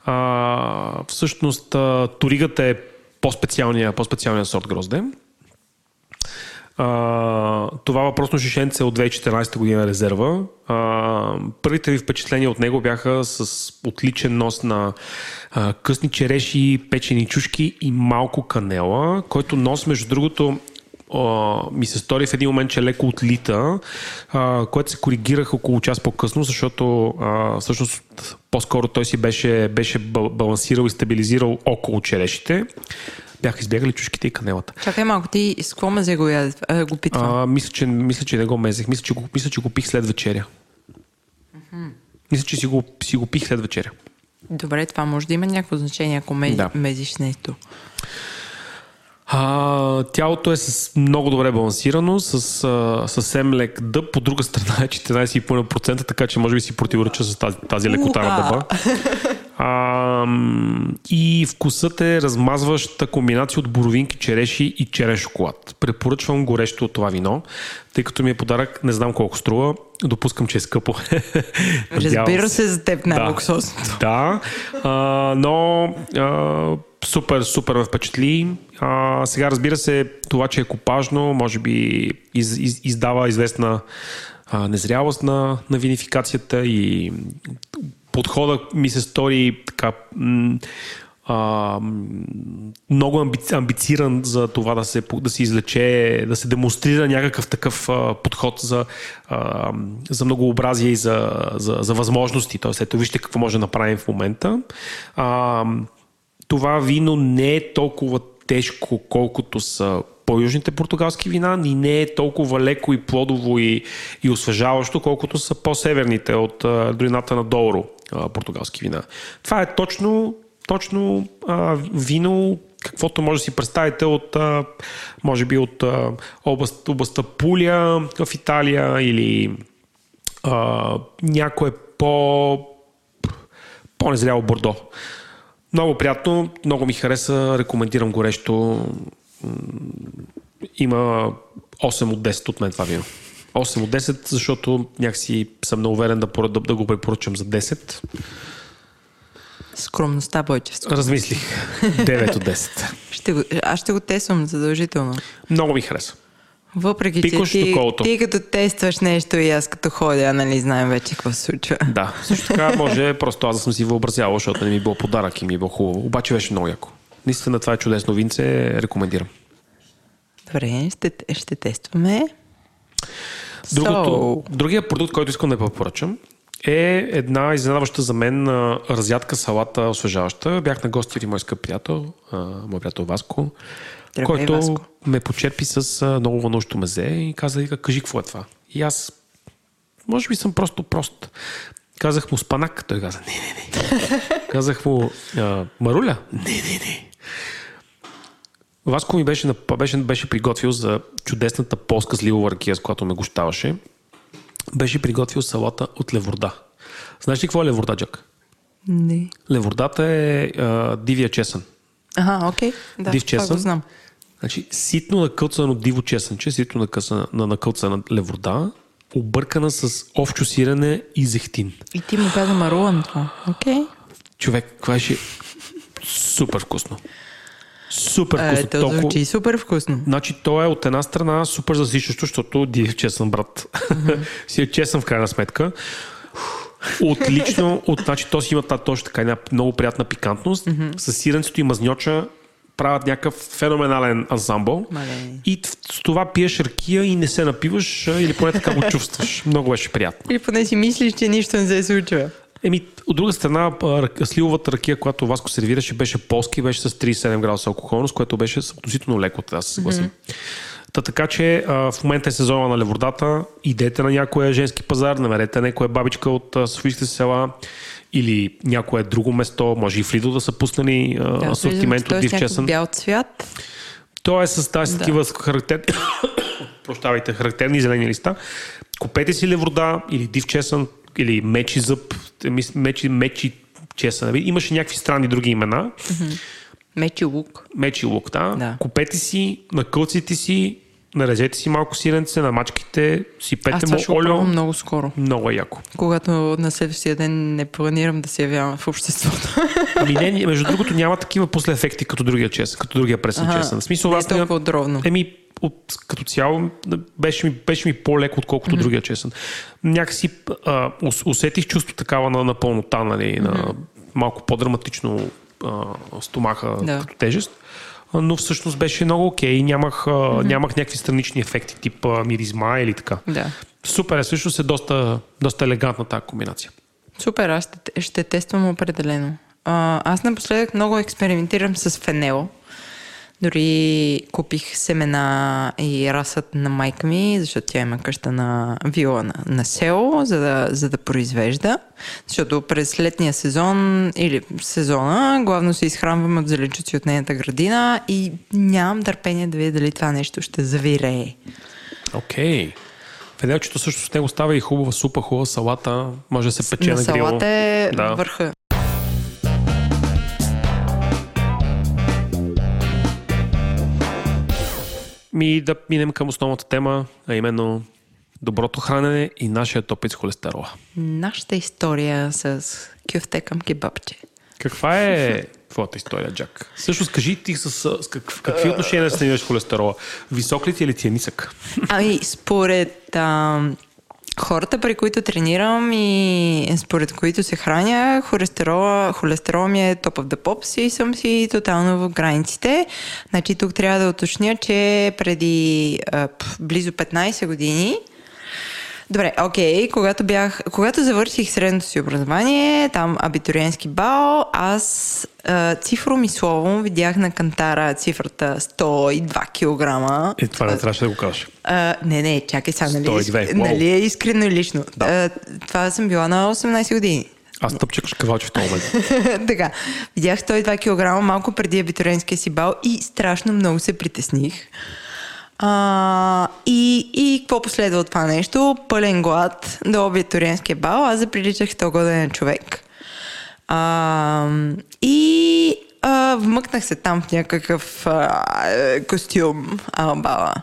а, всъщност а, Торигата е по-специалния, по-специалния сорт грозде. А, това въпросно шишенце от 2014 година резерва. А, първите ви впечатления от него бяха с отличен нос на а, късни череши, печени чушки и малко канела, който нос, между другото, а, ми се стори в един момент, че леко отлита, а, което се коригирах около час по-късно, защото а, всъщност по-скоро той си беше, беше ба- балансирал и стабилизирал около черешите. Бяха избягали чушките и канелата. Чакай малко, ти с какво мазе го, яд, а, го питвам? А, мисля, че, мисля, че не го мезех. Мисля, че го, мисля, че го пих след вечеря. Мисля, че си го, си го пих след вечеря. Добре, това може да има някакво значение, ако мези, Да. мезиш нещо. А, тялото е с много добре балансирано, с а, съвсем лек дъб. По друга страна е 14,5%, така че може би си противореча с тази, тази лекота на дъба. А, и вкусът е размазваща комбинация от боровинки, череши и черен шоколад. Препоръчвам горещо от това вино, тъй като ми е подарък, не знам колко струва, допускам, че е скъпо. Разбира се, за теб Да. най-луксозното. Да, а, но а, супер, супер ме впечатли. А, сега разбира се, това, че е копажно, може би из, из, издава известна а, незрялост на, на винификацията и подхода ми се стори така м, а, много амби, амбициран за това да се, да се излече, да се демонстрира някакъв такъв а, подход за, а, за многообразие и за, за, за възможности. Тоест, ето вижте какво може да направим в момента. А, това вино не е толкова тежко, колкото са по-южните португалски вина и не е толкова леко и плодово и, и освежаващо, колкото са по-северните от долината на Доуро португалски вина. Това е точно, точно а, вино, каквото може да си представите от, а, може би от а, област, областта Пулия в Италия или а, някое по по-незряло бордо. Много приятно, много ми хареса, рекомендирам горещо. Има 8 от 10 от мен това вино. 8 от 10, защото някакси съм неуверен да, да, да го препоръчам за 10. Скромността, бойчевство. Размислих. 9 от 10. Ще го, аз ще го тествам задължително. Много ми хареса. Въпреки, Пикаш че ти, колото. ти като тестваш нещо и аз като ходя, нали знаем вече какво се случва. Да, също така може просто аз да съм си въобразявал, защото не ми е било подарък и ми е било хубаво. Обаче беше много яко. Наистина това е чудесно винце, рекомендирам. Добре, ще, ще тестваме. Другото, So, Другия продукт, който искам да препоръчам, е една изненадваща за мен разядка салата освежаваща. Бях на гости при мой скъп приятел, мой приятел Васко, Здравей, който Васко. ме почерпи с много вълнуващо мезе и каза, вика, кажи какво е това. И аз, може би съм просто прост. Казах му спанак, той каза, не, не, не. Казах му, маруля? Не, не, не. Васко ми беше, беше, беше приготвил за чудесната полска сливова ракия, с която ме гощаваше. Беше приготвил салата от леворда. Знаеш ли какво е леворда, Джак? Не. Левордата е а, дивия чесън. Ага, окей. Да, Див чесън. го знам. Значи, ситно накълцано диво чесънче, ситно накълцана, на накълцана леворда, объркана с овчо сирене и зехтин. И ти му каза марулан това. Окей. Човек, това беше супер вкусно. Супер Е, вкусно. то Толкова... звучи супер вкусно. Значи, то е от една страна супер засичащо, защото див чесън, брат. си е чесън в крайна сметка. Отлично, от, значи, то си има та, точно така една много приятна пикантност. Mm-hmm. С сиренцето и мазньоча правят някакъв феноменален ансамбъл. Мале. И с това пиеш ракия и не се напиваш, или поне така го чувстваш. Много беше приятно. Или поне си мислиш, че нищо не се случва. Еми, от друга страна, сливовата ракия, която Васко сервираше, беше полски, беше с 37 градуса алкохолност, което беше относително леко, трябва да се съгласим. Mm-hmm. Та, така че а, в момента е сезона на левордата, идете на някоя женски пазар, намерете някоя бабичка от Софийските села или някое друго место, може и в Лидо да са пуснали а, асортимент от див чесън. бял цвят. То е с тази Да. такива характерни, прощавайте, характерни зелени листа. Купете си леврода или див чесън или мечи зъб, мис- мечи, мечи чесън. Нали? Имаше някакви странни други имена. Мечи лук. Мечи лук, да. Да. Купете си, накълците си, нарежете си малко сиренце, намачкайте, Аз сипете това му олио. много скоро. Много е яко. Когато на следващия ден не планирам да се явявам в обществото. Ами не, между другото няма такива после ефекти като другия чесън, като другия пресен Ага. чесън. В смисъл, Не е аз толкова отровно. Еми, от, като цяло беше ми, беше ми по-леко, отколкото mm-hmm. другия чесън. Някакси а, ус- усетих чувство такава на, на пълнота, нали, mm-hmm. на малко по-драматично а, стомаха Да. като тежест. Но всъщност беше много окей. Нямах, а, mm-hmm. нямах някакви странични ефекти, тип а, миризма или така. Да. Супер е, всъщност е доста, доста елегантна тази комбинация. Супер, аз ще, ще тествам определено. А, аз напоследък много експериментирам с фенел. Дори купих семена и расът на майка ми, защото тя има къща на вила на, на село, за да, за да произвежда. Защото през летния сезон или сезона главно се изхранваме от зеленчуци от нейната градина и нямам търпение да видя дали това нещо ще завирее. Окей. Феделчето също с него става и хубава супа, хубава салата. Може да се пече на на, грил. салата е Да. върха. Ми да минем към основната тема, а именно доброто хранене и нашия топит с холестерола. Нашата история с кюфте към кебабче. Каква е твоята история, Джак? Също скажи ти с, с как, в какви отношения се намираш холестерола? Висок ли ти или ти е нисък? Ами, според а, хората, при които тренирам и според които се храня, холестерола, холестерола ми е топ the pops и съм си тотално в границите. Значи тук трябва да уточня, че преди а, близо 15 години Добре, окей, когато бях, когато завърших средното си образование, там абитуриенски бал, аз а, цифром и словом видях на кантара цифрата 102 килограма. Е, това не трябваше да го кажеш. А, не, не, чакай сега, нали, 102, нали уау. е искрено и лично. Да. А, това съм била на 18 години. Аз тъпчекаш кавалче в този момент. така, видях 102 кг малко преди абитуриентския си бал и страшно много се притесних. А, и, и какво последва от това нещо? Пълен глад до абитуриентския бал. Аз заприличах 100 годен човек. А, и а, вмъкнах се там в някакъв а, костюм а, бала.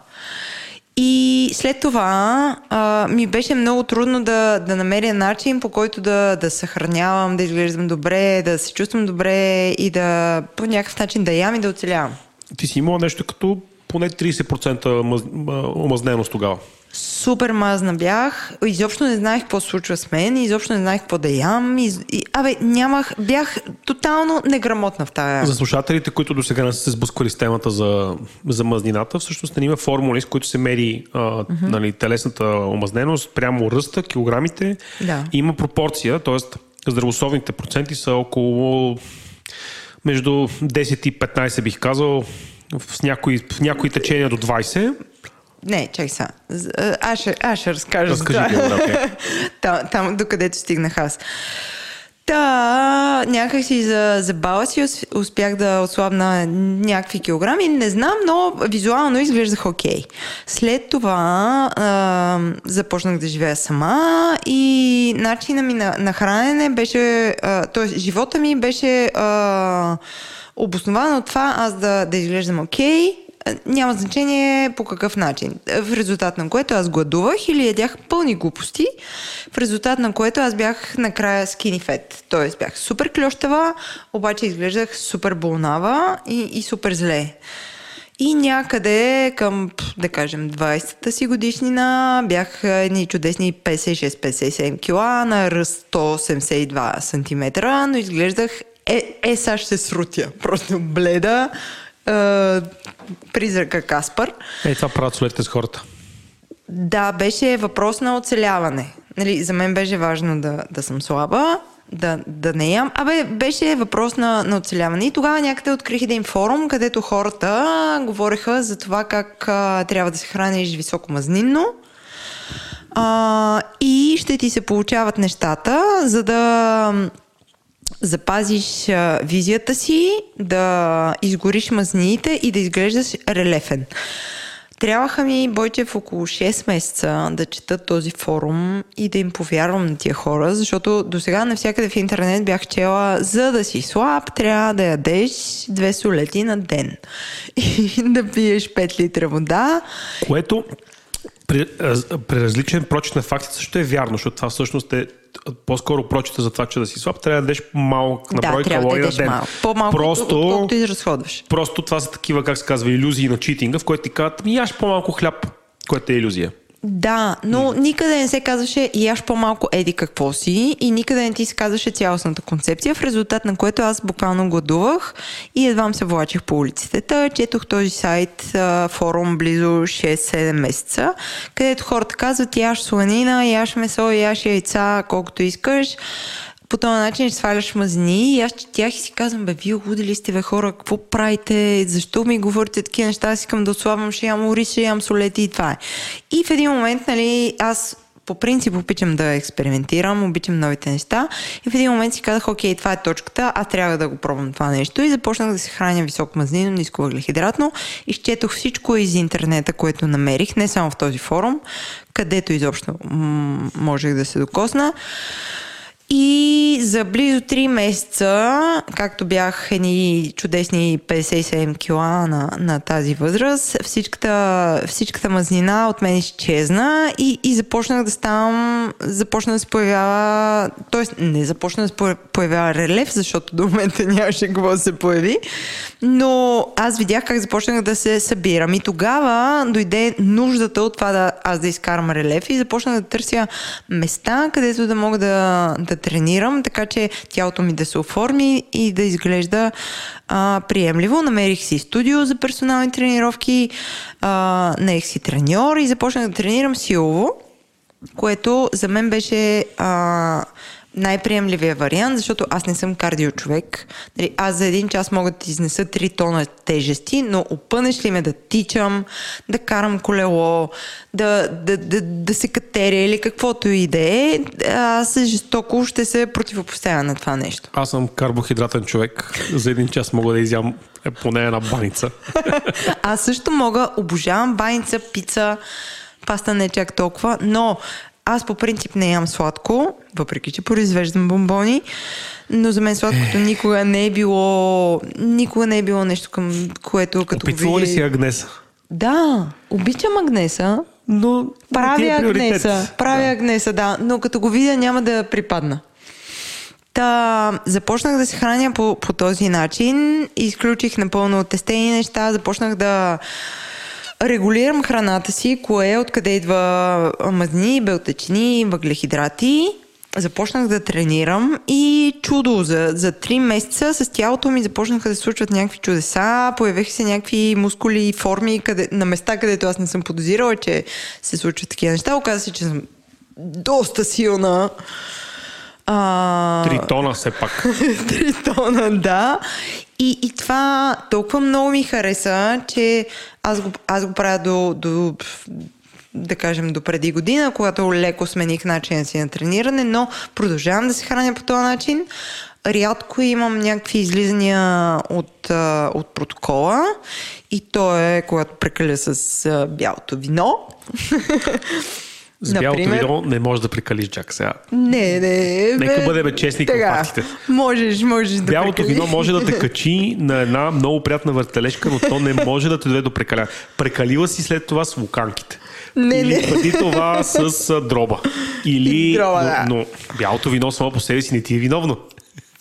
И след това а, ми беше много трудно да, да намеря начин, по който да, да съхранявам, да изглеждам добре, да се чувствам добре и да по някакъв начин да ям и да оцелявам. Ти си имала нещо като поне 30% мъз, а, омазненост тогава. Супер мазна бях, изобщо не знаех какво случва с мен, изобщо не знаех какво да ям. И, и, абе, нямах, бях тотално неграмотна в тая. За слушателите, които до сега не са се сблъсквали с темата за, за мазнината, всъщност не има формули, с които се мери а, mm-hmm. нали, телесната омазненост прямо ръста, килограмите. Да. И има пропорция, т.е. здравословните проценти са около между 10 и 15 бих казал, в някои, в някои течения до 20. Не, чакай сега. Аз ще, аз ще разкажа. за Разкажи окей. там, там, докъдето стигнах аз. Та, някакси за, за бала си успях да отслабна някакви килограми. Не знам, но визуално изглеждах окей. Okay. След това а, започнах да живея сама и начина ми на, на хранене беше, т.е. живота ми беше а, обоснован от това аз да, да изглеждам окей, okay, няма значение по какъв начин. В резултат на което аз гладувах или ядях пълни глупости, в резултат на което аз бях накрая skinny fat. Тоест бях супер клющава, обаче изглеждах супер болнава и, и супер зле. И някъде към, да кажем, 20-та си годишнина бях едни чудесни 56-57 кила на ръст 182 см, но изглеждах е, е, сега ще срутя. Просто бледа, призрака Каспар. Е, това правят солетите с хората. Да, беше въпрос на оцеляване. Нали, за мен беше важно да, да съм слаба, да, да не ям. Абе, беше въпрос на, на оцеляване. И тогава някъде открих един форум, където хората говореха за това как а, трябва да се храниш високомазнинно. А, и ще ти се получават нещата, за да запазиш а, визията си, да изгориш мазниите и да изглеждаш релефен. Трябваха ми, Бойчев, около 6 месеца да чета този форум и да им повярвам на тия хора, защото до сега навсякъде в интернет бях чела, за да си слаб, трябва да ядеш две солети на ден и да пиеш 5 литра вода. Което при, при различен прочит на фактите също е вярно, защото това всъщност е по-скоро прочита за това, че да си слаб, трябва да дадеш малък на брой да, калории да на ден. Малко. По-малко, просто, колкото изразходваш. Просто това са такива, как се казва, иллюзии на читинга, в които ти казват, ми яш по-малко хляб, което е иллюзия. Да, но никъде не се казваше яш по-малко еди какво си и никъде не ти се казваше цялостната концепция, в резултат на което аз буквално гладувах и едва се влачих по улиците. Та четох този сайт, форум близо 6-7 месеца, където хората казват яш сланина, яш месо, яш яйца, колкото искаш по този начин сваляш мазнини и аз четях и си казвам, бе, вие луди сте, бе, хора, какво правите, защо ми говорите такива неща, аз искам да отслабвам, ще ям ориз, ще ям солети и това е. И в един момент, нали, аз по принцип обичам да експериментирам, обичам новите неща и в един момент си казах, окей, това е точката, аз трябва да го пробвам това нещо и започнах да се храня високо мазнино, ниско въглехидратно. Изчетох всичко из интернета, което намерих, не само в този форум, където изобщо м- можех да се докосна. И за близо 3 месеца, както бях едни чудесни 57 кила на, на тази възраст, всичката, всичката мазнина от мен изчезна и, и започнах да ставам, започна да се появява, т.е. не започна да се появява релеф, защото до момента нямаше какво да се появи, но аз видях как започнах да се събирам и тогава дойде нуждата от това да аз да изкарам релеф и започнах да търся места, където да мога да, да тренирам, така че тялото ми да се оформи и да изглежда а, приемливо. Намерих си студио за персонални тренировки, наех си треньор и започнах да тренирам силово, което за мен беше а, най-приемливия вариант, защото аз не съм кардио човек. Нали, аз за един час мога да изнеса 3 тона тежести, но опънеш ли ме да тичам, да карам колело, да, да, да, да се катеря или каквото и да е, аз жестоко ще се противопоставя на това нещо. Аз съм карбохидратен човек. За един час мога да изям е, поне една баница. аз също мога, обожавам баница, пица, паста не е чак толкова, но аз по принцип не ям сладко, въпреки че произвеждам бомбони, но за мен сладкото никога не е било, никога не е било нещо към което като Опитвала ли си Агнеса? Да, обичам Агнеса, но правя е Агнеса, правя да. Агнеса, да, но като го видя няма да припадна. Та, започнах да се храня по, по този начин, изключих напълно тестени неща, започнах да регулирам храната си, кое, откъде идва мазнини, белтъчини, въглехидрати. Започнах да тренирам и чудо, за, за 3 месеца с тялото ми започнаха да се случват някакви чудеса, появиха се някакви мускули и форми къде, на места, където аз не съм подозирала, че се случват такива неща. Оказа се, че съм доста силна. А... Три тона все пак. Три тона, да. И, и това толкова много ми хареса, че аз го, аз го правя до, до да кажем, до преди година, когато леко смених начина си на трениране, но продължавам да се храня по този начин. Рядко имам някакви излизания от, от протокола и то е когато прекаля с бялото вино. С бялото Например... вино не можеш да прекалиш чак сега. Не, не. Нека бъдем честни към фактите. Можеш, можеш да Бялото прекали. вино може да те качи на една много приятна въртележка, но то не може да те доведе до прекаля. Прекалила си след това с луканките. Не, Или не. преди това с дроба. Или, дроба, но, да. но бялото вино само по себе си не ти е виновно.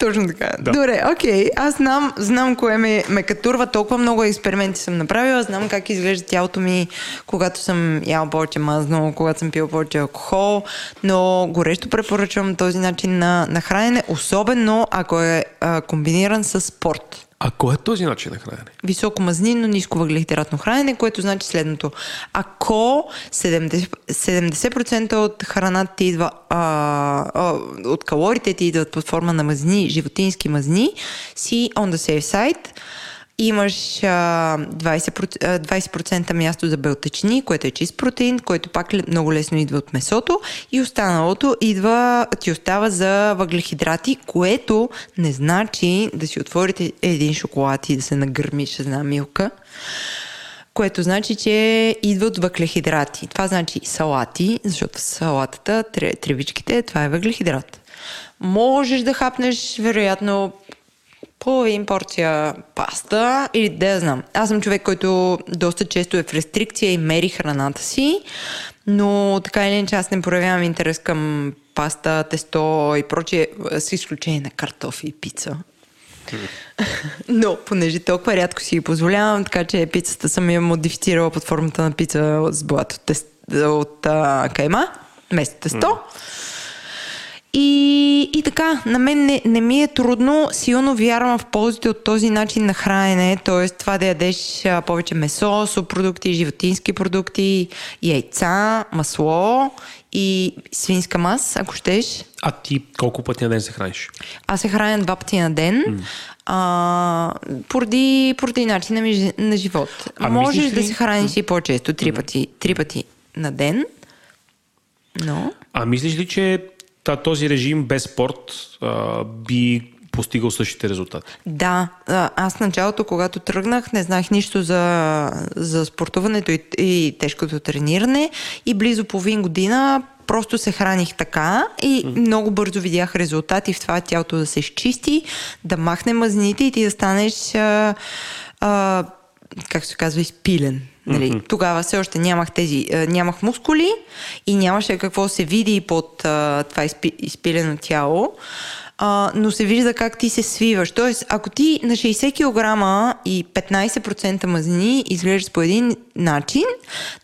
Точно така. Да. Добре, окей. Аз знам, знам кое ме, ме катурва. Толкова много експерименти съм направила. Знам как изглежда тялото ми, когато съм ял повече мазно, когато съм пил повече алкохол. Но горещо препоръчвам този начин на, на хранене, особено ако е а, комбиниран с спорт. А кой е този начин на хранене? Високо мазнинно, ниско въглехидратно хранене, което значи следното. Ако 70%, 70% от храната ти идва, а, а, от калориите ти идват под форма на мазни, животински мазни, си on the safe side, имаш а, 20%, а, 20% място за белтъчини, което е чист протеин, който пак много лесно идва от месото и останалото идва, ти остава за въглехидрати, което не значи да си отворите един шоколад и да се нагърмиш една милка което значи, че идват въглехидрати. Това значи салати, защото в салатата, тре- тревичките, това е въглехидрат. Можеш да хапнеш, вероятно, половин порция паста или да знам. Аз съм човек, който доста често е в рестрикция и мери храната си, но така или иначе аз не проявявам интерес към паста, тесто и прочие, с изключение на картофи и пица. Но, понеже толкова рядко си ги позволявам, така че пицата съм я модифицирала под формата на пица с блато тест, от а, кайма, вместо тесто. И, и така, на мен не, не ми е трудно, силно вярвам в ползите от този начин на хранене, т.е. това да ядеш а, повече месо, субпродукти, животински продукти, яйца, масло и свинска мас, ако щеш. А ти колко пъти на ден се храниш? Аз се храня два пъти на ден, mm. а, поради, поради начина ми на живот. А Можеш мислиш да ли- се храниш и по-често, три пъти, три пъти на ден, но... А мислиш ли, че та- този режим без спорт а, би постигал същите резултати? Да, аз началото, когато тръгнах, не знаех нищо за, за спортуването и, и тежкото трениране и близо половин година просто се храних така и много бързо видях резултати в това тялото да се изчисти, да махне мазните и ти да станеш а, а, как се казва, изпилен. Нали? Mm-hmm. Тогава все още нямах тези, нямах мускули и нямаше какво се види под това изпи, изпилено тяло. А, но се вижда как ти се свиваш. Тоест, ако ти на 60 кг и 15% мазнини изглеждаш по един начин,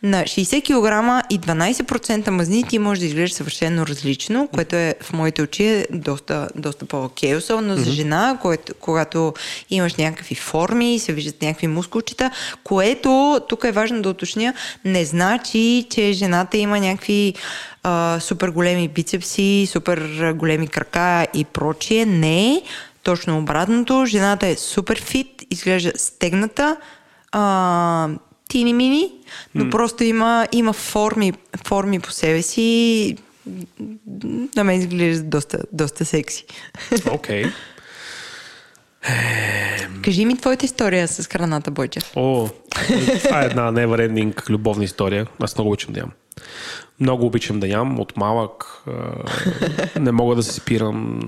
на 60 кг и 12% мазнини ти можеш да изглеждаш съвършено различно, което е в моите очи е доста, доста по-окей, особено за жена, което, когато имаш някакви форми, се виждат някакви мускулчета, което, тук е важно да уточня, не значи, че жената има някакви а, супер големи бицепси, супер големи крака и прочие. Не, точно обратното. Жената е супер фит, изглежда стегната, а, тини-мини, но mm. просто има, има форми, форми по себе си. На мен изглежда доста, доста секси. Окей. Okay. Кажи ми твоята история с храната, Бойче. О, това е една never любовна история. Аз много обичам да ям. Много обичам да ям от малък. Не мога да се спирам.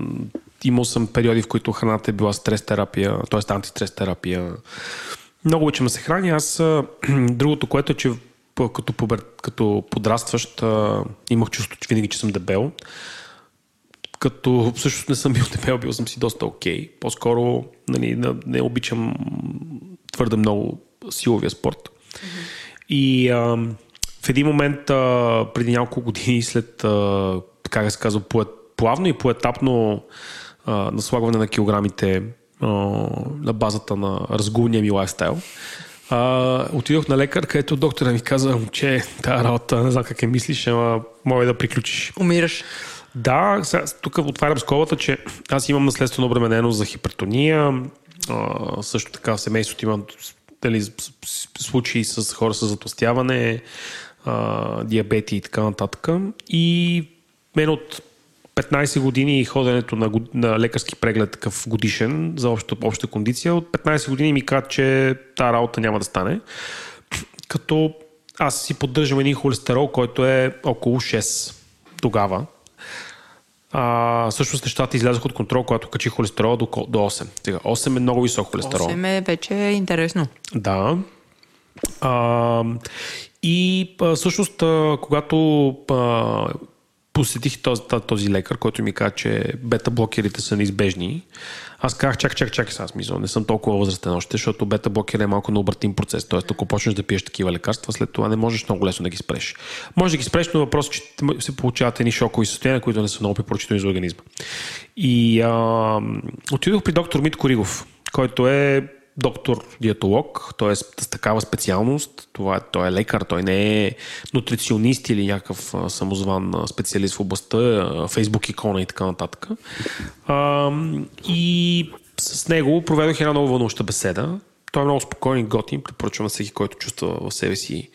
Имал съм периоди, в които храната е била стрес терапия, т.е. антистрес терапия. Много обичам да се храня. Аз другото, което е, че като, побер... като подрастващ имах чувство, че винаги, че съм дебел. Като всъщност не съм бил дебел, бил съм си доста окей. По-скоро нали, не, не обичам твърде много силовия спорт. И а, в един момент, а, преди няколко години, след, а, как да се казва, плавно и поетапно а, наслагване на килограмите а, на базата на разгулния ми лайфстайл, а, отидох на лекар, където доктора ми каза, че тази работа, не знам как я мислиш, ама може да приключиш. Умираш. Да, сега, тук отварям скобата, че аз имам наследствена обремененост за хипертония. А, също така в семейството имам дали, случаи с хора с затластяване. А, диабети и така нататък. И мен от 15 години ходенето на, на лекарски преглед такъв годишен за обща, обща кондиция, от 15 години ми казват, че тази работа няма да стане. Като аз си поддържам един холестерол, който е около 6 тогава. А, всъщност нещата излязох от контрол, когато качи холестерол до, до 8. Сега, 8 е много висок холестерол. 8 е вече интересно. Да. А, и всъщност, когато посетих този, този лекар, който ми каза, че бета-блокерите са неизбежни. Аз казах, чак, чак, чак, сега смисъл, не съм толкова възрастен още, защото бета-блокер е малко необратим процес. Тоест, ако почнеш да пиеш такива лекарства, след това не можеш много лесно да ги спреш. Може да ги спреш, но въпрос, че се получават едни шокови състояния, които не са много препоръчителни за организма. И а, отидох при доктор Митко Ригов, който е доктор-диетолог, т.е. с такава специалност. Това, той е лекар, той не е нутриционист или някакъв самозван специалист в областта, фейсбук икона и така нататък. А, и с него проведох една много вълнуваща беседа. Той е много спокоен и готин. Препоръчвам на всеки, който чувства в себе си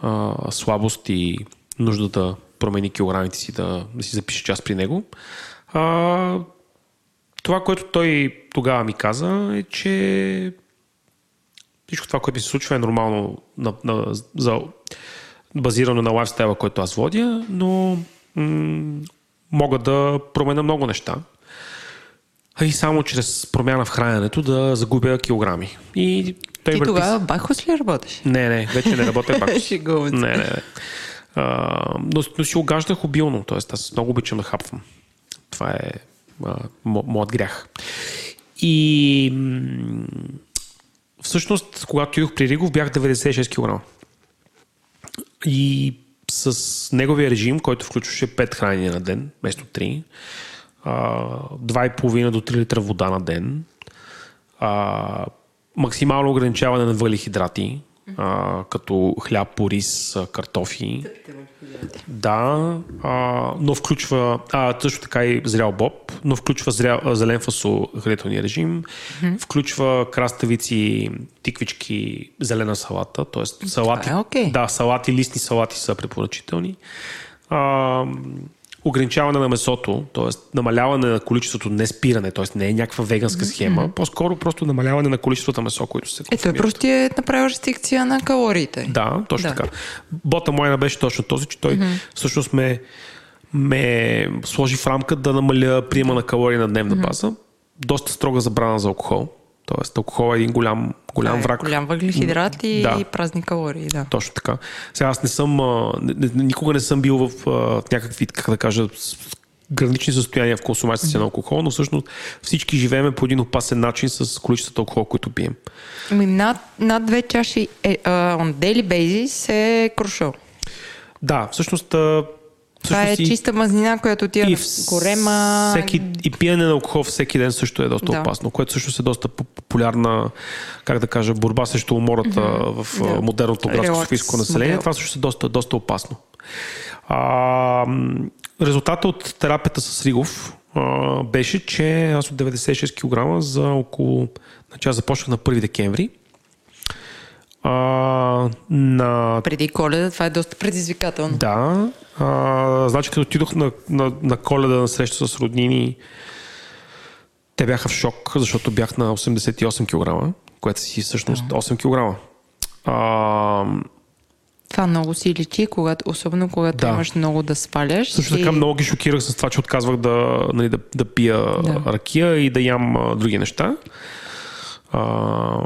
а, слабост и нужда да промени килограмите си, да, да си запише час при него. А, това, което той тогава ми каза е, че всичко това, което ми се случва е нормално на, на, за, базирано на лайфстайла, който аз водя, но м- мога да променя много неща. А и само чрез промяна в храненето да загубя килограми. И той Ти върпис... тогава бахос ли работиш? Не, не, вече не работя бахос. не, не, не. А, но, но си огаждах обилно, т.е. аз много обичам да хапвам. Това е моят грях. И всъщност, когато идох при Ригов, бях 96 кг. И с неговия режим, който включваше 5 хранения на ден, вместо 3, 2,5 до 3 литра вода на ден, максимално ограничаване на въглехидрати, а, като хляб, рис, картофи. Да, а, но включва а, също така и зрял боб, но включва зрял, зелен фасол хранителния режим, mm-hmm. включва краставици, тиквички, зелена салата, т.е. салати. е okay. Да, салати, листни салати са препоръчителни. А, ограничаване на месото, т.е. намаляване на количеството, не спиране, т.е. не е някаква веганска схема, mm-hmm. по-скоро просто намаляване на количеството месо, което се консумират. Е, той просто е направил рестрикция на калориите. Да, точно да. така. Бота моя беше точно този, че той mm-hmm. всъщност ме, ме сложи в рамка да намаля приема на калории на дневна база. Mm-hmm. Доста строга забрана за алкохол. Тоест, алкохол е един голям, голям да, враг. Голям въглехидрат и, да. и празни калории, да. Точно така. Сега аз не съм, никога не съм бил в някакви, как да кажа, гранични състояния в консумацията mm-hmm. на алкохол, но всъщност всички живееме по един опасен начин с количеството алкохол, който пием. Ами над, над две чаши е, uh, on daily basis е крушо. Да, всъщност това е чиста мазнина, която ти е корема. Всеки, и пиене на алкохол всеки ден също е доста да. опасно, което също е доста популярна, как да кажа, борба срещу умората mm-hmm. в да. модерното градско софийско население. Модел. Това също е доста, доста опасно. А, резултата от терапията с Ригов а, беше, че аз от 96 кг за около... Значи аз започнах на 1 декември а, на... Преди коледа, това е доста предизвикателно. Да. А, значи, като отидох на, на, на коледа на среща с роднини, те бяха в шок, защото бях на 88 кг, което си всъщност да. 8 кг. А, това много си личи, когато, особено когато да. имаш много да сваляш. Също така и... много ги шокирах с това, че отказвах да, нали, да, да пия да. ракия и да ям а, други неща. А,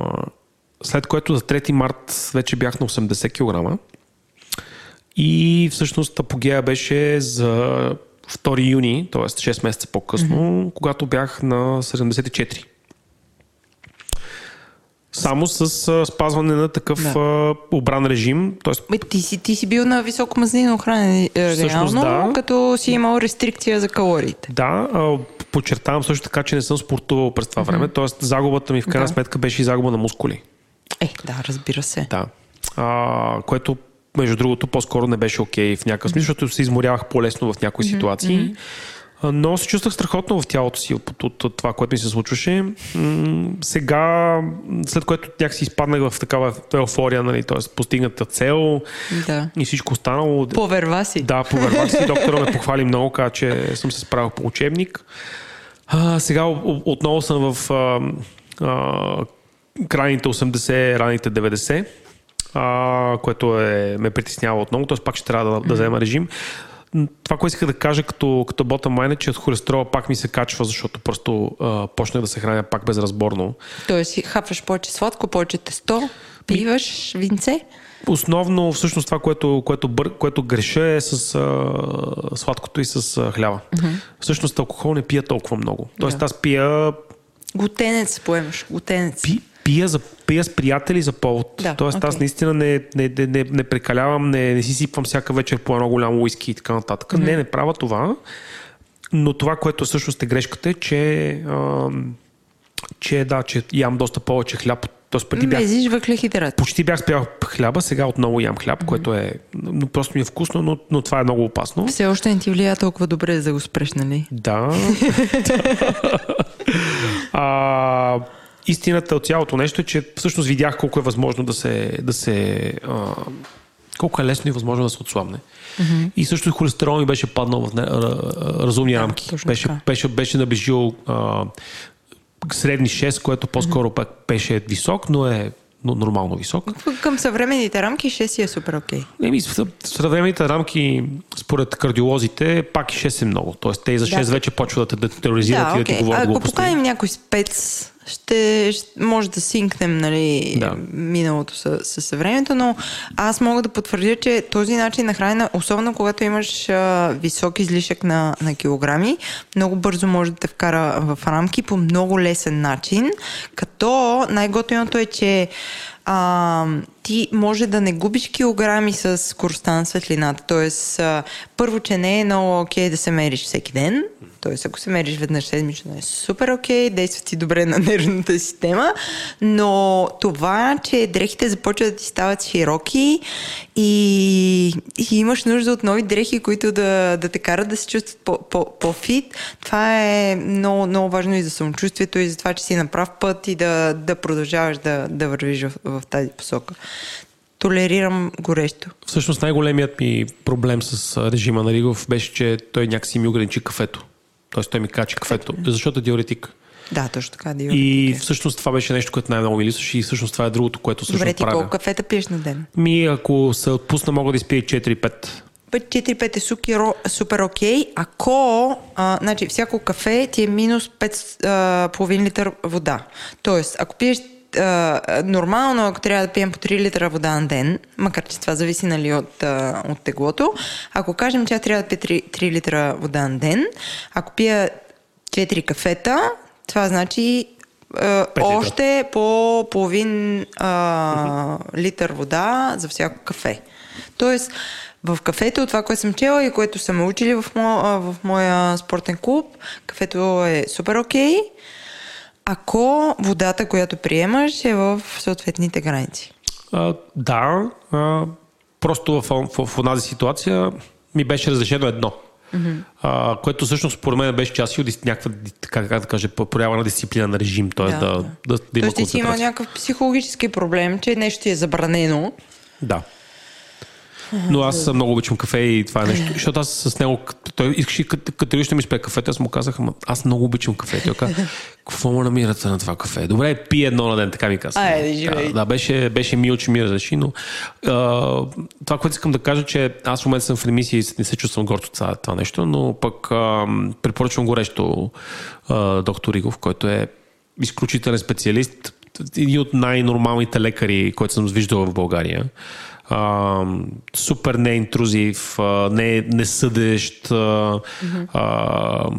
след което за 3 март вече бях на 80 кг. И всъщност апогея беше за 2 юни, т.е. 6 месеца по-късно, mm-hmm. когато бях на 74. Само с а, спазване на такъв да. а, обран режим. Тоест... Бе, ти, си, ти си бил на високо мазнинно хранене, е, реално, да. като си имал рестрикция за калориите. Да, а, подчертавам също така, че не съм спортувал през това mm-hmm. време, т.е. загубата ми в крайна да. сметка беше и загуба на мускули. Е, да, разбира се. Да. А, което, между другото, по-скоро не беше окей okay в някакъв смисъл, защото се изморявах по-лесно в някои ситуации. Mm-hmm. Но се чувствах страхотно в тялото си от, от, от това, което ми се случваше. М- сега, след което някакси изпаднах в такава еуфория, нали, т.е. постигната цел Да. и всичко останало. Поверва си. Да, повервах си. Доктора ме похвали много, каза, че съм се справил по учебник. А, сега отново съм в а, а, крайните 80, раните 90, а, което е, ме притеснява отново, т.е. пак ще трябва да, да взема режим. Това, което исках да кажа като, като bottom line е, че от холестерола пак ми се качва, защото просто а, почнах да се храня пак безразборно. Тоест, хапваш повече сладко, повече тесто, пиваш винце. Основно, всъщност, това, което, което, бър, което греша е с а, сладкото и с а, хляба. Mm-hmm. Всъщност, алкохол не пия толкова много. Тоест, Да. аз пия, Глутенец поемаш, глутенец. пи, пия, за, пия с приятели за повод. Да, Тоест, аз окей. наистина не, не, не, не, не прекалявам, не, не си сипвам всяка вечер по едно голямо уиски и така нататък. Mm-hmm. Не, не правя това. Но това, което всъщност е грешката, е, че, а, че да, че ям доста повече хляб. Тоест, преди бях Мезиш въглехидрат. почти бях спял хляба, сега отново ям хляб, mm-hmm. което е но просто ми е вкусно, но, но това е много опасно. Все още не ти влия толкова добре за да го спреш, нали? Да. а, истината от цялото нещо е, че всъщност видях колко е възможно да се. Да се а, колко е лесно и възможно да се отслабне. Mm-hmm. И също холестерол ми беше паднал в не, а, а, разумни Да, рамки. Беше, беше, беше наближил а, средни 6, което по-скоро пак беше висок, но е но нормално висок. Към съвременните рамки 6 си е супер окей. Еми, в в съвременните рамки, според кардиолозите, пак и 6 е много. Тоест, те и за 6 Да. вече почват да те тероризират Да, и да ти окей. говорят Ако глупости. поканим някой спец, ще, ще може да синкнем нали, Да. миналото с, с съвремето, но аз мога да потвърдя, че този начин на хранене, особено когато имаш а, висок излишък на, на килограми, много бързо може да те вкара в рамки по много лесен начин, като най-готиното е, че а, ти може да не губиш килограми с скоростта на светлината. Тоест, първо, че не е много окей да се мериш всеки ден. Тоест, ако се мериш веднъж седмично е супер окей, действа ти добре на нервната система, но това, че дрехите започват да ти стават широки и, и имаш нужда от нови дрехи, които да, да те карат да се чувстват по, по, по-фит, това е много, много важно и за самочувствието, и за това, че си на прав път и да, да продължаваш да, да вървиш в, в тази посока. Толерирам горещо. Всъщност най-големият ми проблем с а, режима на Ригов беше, че той някакси ми ограничи кафето. Тоест той ми качи кафето, защото е диуретик. Да, точно така. Да И всъщност това беше нещо, което най-много ми липсваше и всъщност това е другото, което всъщност Добре, ти правя. колко кафета пиеш на ден? Ми, ако се отпусна, мога да изпия 4-5. 4-5 е супер, супер окей. Ако, а, значи, всяко кафе ти е минус 5, половин литър вода. Тоест, ако пиеш а, нормално, ако трябва да пием по 3 литра вода на ден, макар че това зависи нали, от, а, от теглото, ако кажем, че трябва да пия 3, 3 литра вода на ден, ако пия 4 кафета, това значи а, още по половин а, литър вода за всяко кафе. Тоест, в кафето, това, което съм чела и което са ме учили в, мо, в моя спортен клуб, кафето е супер окей, ако водата, която приемаш е в съответните граници. А, да, а, просто в, в, в онази ситуация ми беше разрешено едно. Mm-hmm. А, което всъщност според мен беше част от някаква, как, как да кажа, проява на дисциплина на режим, т.е. Да, да, да, да, да има Тоест ти си имал някакъв психологически проблем, че нещо ти е забранено. Да. Но аз много обичам кафе и това е нещо. Защото аз с него, той искаше категорично да ми спе кафето, аз му казах, ама аз много обичам кафе. Той каза, какво му намирате на това кафе? Добре, пи едно на ден, така ми каза. Айде, живей. да, да, беше, беше мил, че ми разреши, но а, това, което искам да кажа, че аз в момента съм в ремисия и не се чувствам горд от това, нещо, но пък а, препоръчвам горещо а, доктор Ригов, който е изключителен специалист, един от най-нормалните лекари, който съм виждал в България. А, супер неинтрузив, а, не, не съдещ, а, а,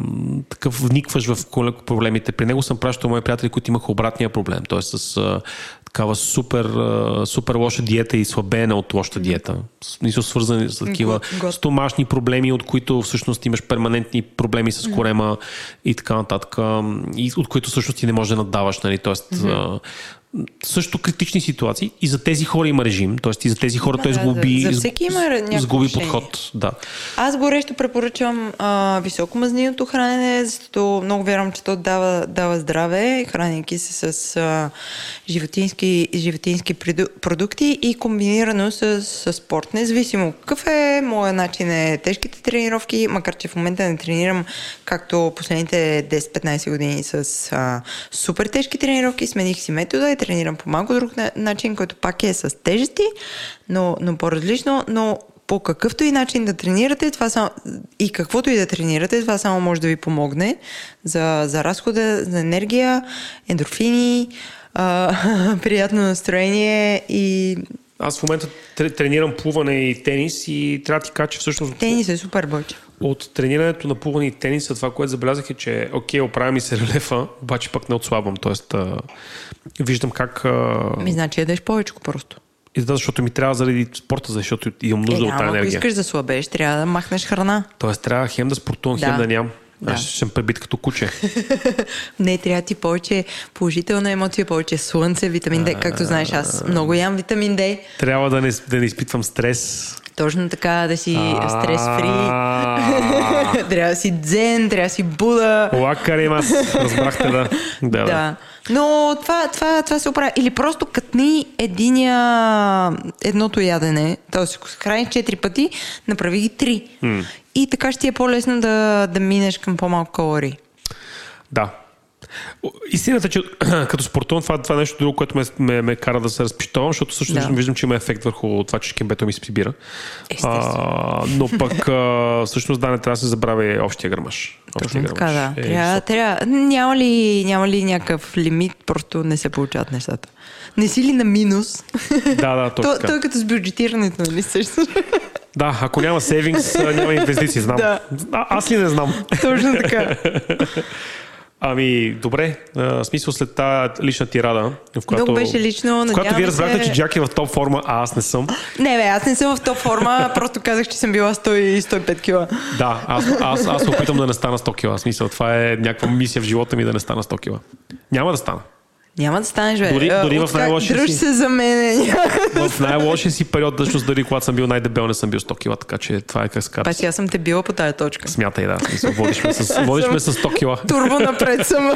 такъв вникваш в проблемите. При него съм пращал мои приятели, които имаха обратния проблем, т.е. с а, такава супер, а, супер лоша диета и слабеене от лоша диета. Смисъл свързани с такива год. стомашни проблеми, от които всъщност имаш перманентни проблеми с корема и така нататък, и от които всъщност ти не можеш да наддаваш. Нали? Тоест, а, също критични ситуации и за тези хора има режим, т.е. и за тези хора той сгуби, за, за всеки има сгуби подход. Да. Аз горещо препоръчвам а, високо мазниното хранене, защото много вярвам, че то дава, дава здраве, хранейки се с а, животински, животински продукти и комбинирано с, с спорт. Независимо какъв е, моят начин е тежките тренировки, макар че в момента не тренирам както последните 10-15 години с а, супер тежки тренировки, смених си метода тренирам по малко друг начин, който пак е с тежести, но, но по-различно, но по какъвто и начин да тренирате, това само, и каквото и да тренирате, това само може да ви помогне за, за разхода, за енергия, ендорфини, а, приятно настроение и аз в момента тренирам плуване и тенис и трябва да ти кажа, че всъщност... Тенис е супер бъч. От тренирането на плуване и тениса, това, което забелязах е, че окей, оправя ми се релефа, обаче пък не отслабвам. Тоест, а, виждам как... А... Ми значи ядеш повече просто. И да, защото ми трябва заради спорта, защото имам нужда е, от тази енергия. Ако искаш да слабеш, трябва да махнеш храна. Тоест трябва хем да спортувам, да. хем да нямам. Да. Аз ще съм пребит като куче. не, трябва ти повече положителна емоция, повече слънце, витамин Д. Както знаеш, аз много ям витамин Д. Трябва да не, да не изпитвам стрес. Точно така, да си стрес-фри. трябва да си дзен, трябва да си буда. Лакаримас, разбрахте да. Да, да. Но това, това, това се оправя. Или просто катни единия, едното ядене, т.е. ако се храни четири пъти, направи ги три. И така ще ти е по-лесно да, да минеш към по-малко калории. Да, Истината е, че като спортувам, това, това е нещо друго, което ме, ме, ме кара да се разпищавам, защото също да. виждам, че има ефект върху това, че кембето ми се прибира. А, но пък а, всъщност да, не трябва да се забравя общия гърмаш. Точно така, да. Е, трябва, трябва. Няма, ли, няма ли някакъв лимит, просто не се получават нещата. Не си ли на минус? Да, да, точно така. Той е като с бюджетирането, нали също? Да, ако няма сейвингс, няма инвестиции, знам. Да. А, аз ли не знам? Точно така. Ами, добре. А, смисъл след тази лична тирада, в която, Много беше лично. В която вие разбрахте, че Джак е в топ форма, а аз не съм. Не, бе, аз не съм в топ форма, просто казах, че съм била 100 105 кила. Да, аз, аз, аз се опитам да не стана 100 кила. Смисъл, това е някаква мисия в живота ми да не стана 100 кила. Няма да стана. Няма да станеш, бе. Дори, дори в най-лошия си... се за мен. в най-лошия си период, всъщност дори когато съм бил най-дебел, не съм бил 100 кила, така че това е се казва. аз съм те била по тая точка. Смятай, да. Смисъл, водиш ме с, водиш ме с 100 кила. Турбо напред съм.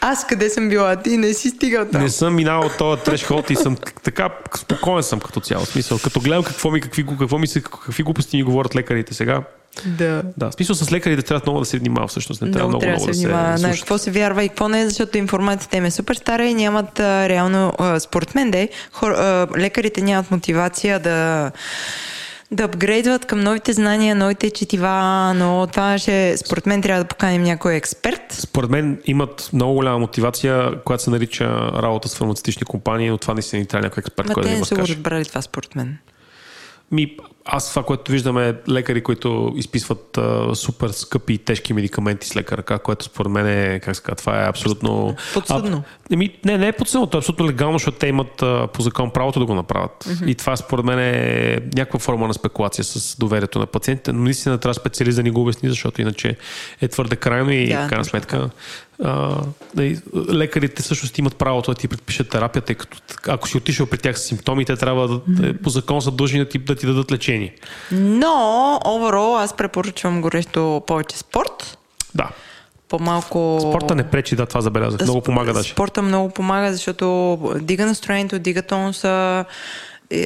аз къде съм била? Ти не си стигал там. Не съм минал този трешход и съм така спокоен съм като цяло. Смисъл, като гледам какво ми, какви, какво ми се, какви глупости ми говорят лекарите сега, да. Да, смисъл с лекарите трябва много да се внимава всъщност. Не трябва много, много, да се внимава да се на какво се вярва и какво не, защото информацията им е супер стара и нямат а, реално, а, според мен де, хор, а, лекарите нямат мотивация да да апгрейдват към новите знания, новите четива, но това ще, според мен, трябва да поканим някой експерт. Според мен имат много голяма мотивация, която се нарича работа с фармацевтични компании, но това не си трябва някой експерт, който да има не са го разбрали това, според мен. Ми, аз това, което виждам е лекари, които изписват а, супер скъпи и тежки медикаменти с лека ръка, което според мен е, как ска, това е абсолютно... Подсъдно. А, еми, не, не е подсъдно, това е абсолютно легално, защото те имат а, по закон правото да го направят. Mm-hmm. И това според мен е някаква форма на спекулация с доверието на пациентите, но наистина трябва специалист да ни го обясни, защото иначе е твърде крайно и да, в крайна сметка а, лекарите всъщност имат правото да ти предпишат терапия, тъй като ако си отишъл при тях с симптоми, те трябва да, mm-hmm. по закон са длъжни да ти, да ти дадат лечение. Но, overall, аз препоръчвам горещо повече спорт. Да. По-малко... Спорта не пречи, да, това забелязах. Много помага даже. Спорта много помага, защото дига настроението, дига тонуса.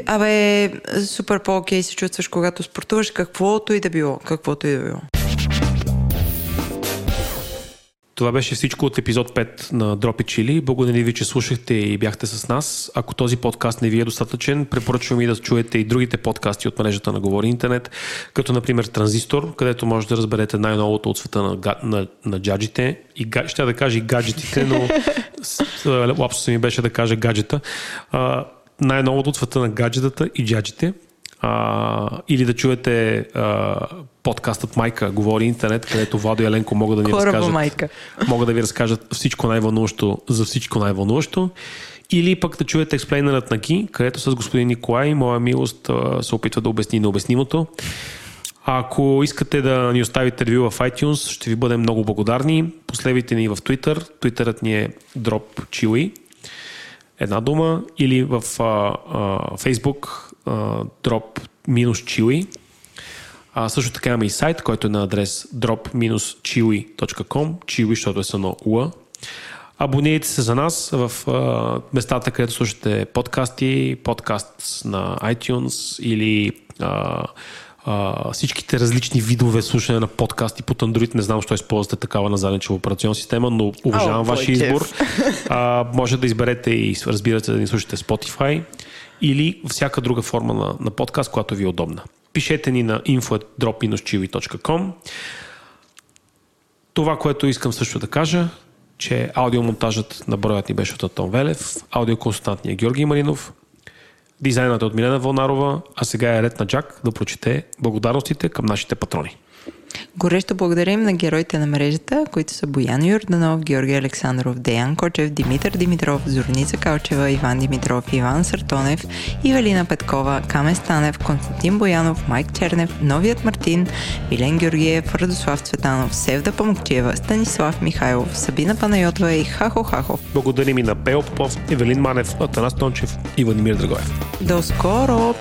Абе, супер по-окей се чувстваш, когато спортуваш, каквото и да било. Каквото и да било. Това беше всичко от епизод 5 на Дропи Чили. Благодаря ви, че слушахте и бяхте с нас. Ако този подкаст не ви е достатъчен, препоръчвам и да чуете и другите подкасти от мрежата на Говори Интернет, като например Транзистор, където може да разберете най-новото от света на, на, на джаджите. И, ще да кажа и гаджетите, но лапсуса ми беше да кажа гаджета. най-новото от света на гаджетата и джаджите а, или да чуете а, подкастът Майка говори интернет, където Владо и Еленко могат да ни Кораба разкажат, майка. могат да ви разкажат всичко най-вълнуващо за всичко най-вълнуващо. Или пък да чуете експлейнерът на Ки, където с господин Николай, моя милост, се опитва да обясни необяснимото. Ако искате да ни оставите ревю в iTunes, ще ви бъдем много благодарни. Последвайте ни в Twitter. Твитърът ни е DropChili. Една дума. Или в а, а, Facebook а, drop-chili. А, също така имаме и сайт, който е на адрес drop-chili.com. Chili, защото е с едно уа. Абонирайте се за нас в а, местата, където слушате подкасти, подкаст на iTunes или а, а, всичките различни видове слушане на подкасти под Android. Не знам, защо използвате такава на задничева операционна система, но уважавам oh, вашия избор. А, може да изберете и разбирате да ни слушате Spotify или всяка друга форма на, на подкаст, която ви е удобна. Пишете ни на info.drop-chili.com Това, което искам също да кажа, че аудиомонтажът на броят ни беше от Антон Велев, аудиоконсултант ни е Георги Маринов, дизайнът е от Милена Вълнарова, а сега е ред на Джак да прочете благодарностите към нашите патрони. Горещо благодарим на героите на мрежата, които са Боян Юрданов, Георги Александров, Деян Кочев, Димитър Димитров, Зорница Калчева, Иван Димитров, Иван Сартонев, Ивелина Петкова, Камен Станев, Константин Боянов, Майк Чернев, Новият Мартин, Милен Георгиев, Радослав Цветанов, Севда Памукчева, Станислав Михайлов, Сабина Панайотова и Хахо Хахов. Благодарим и на Пео Попов, Евелин Манев, Атанас Тончев и Владимир Драгоев. До скоро!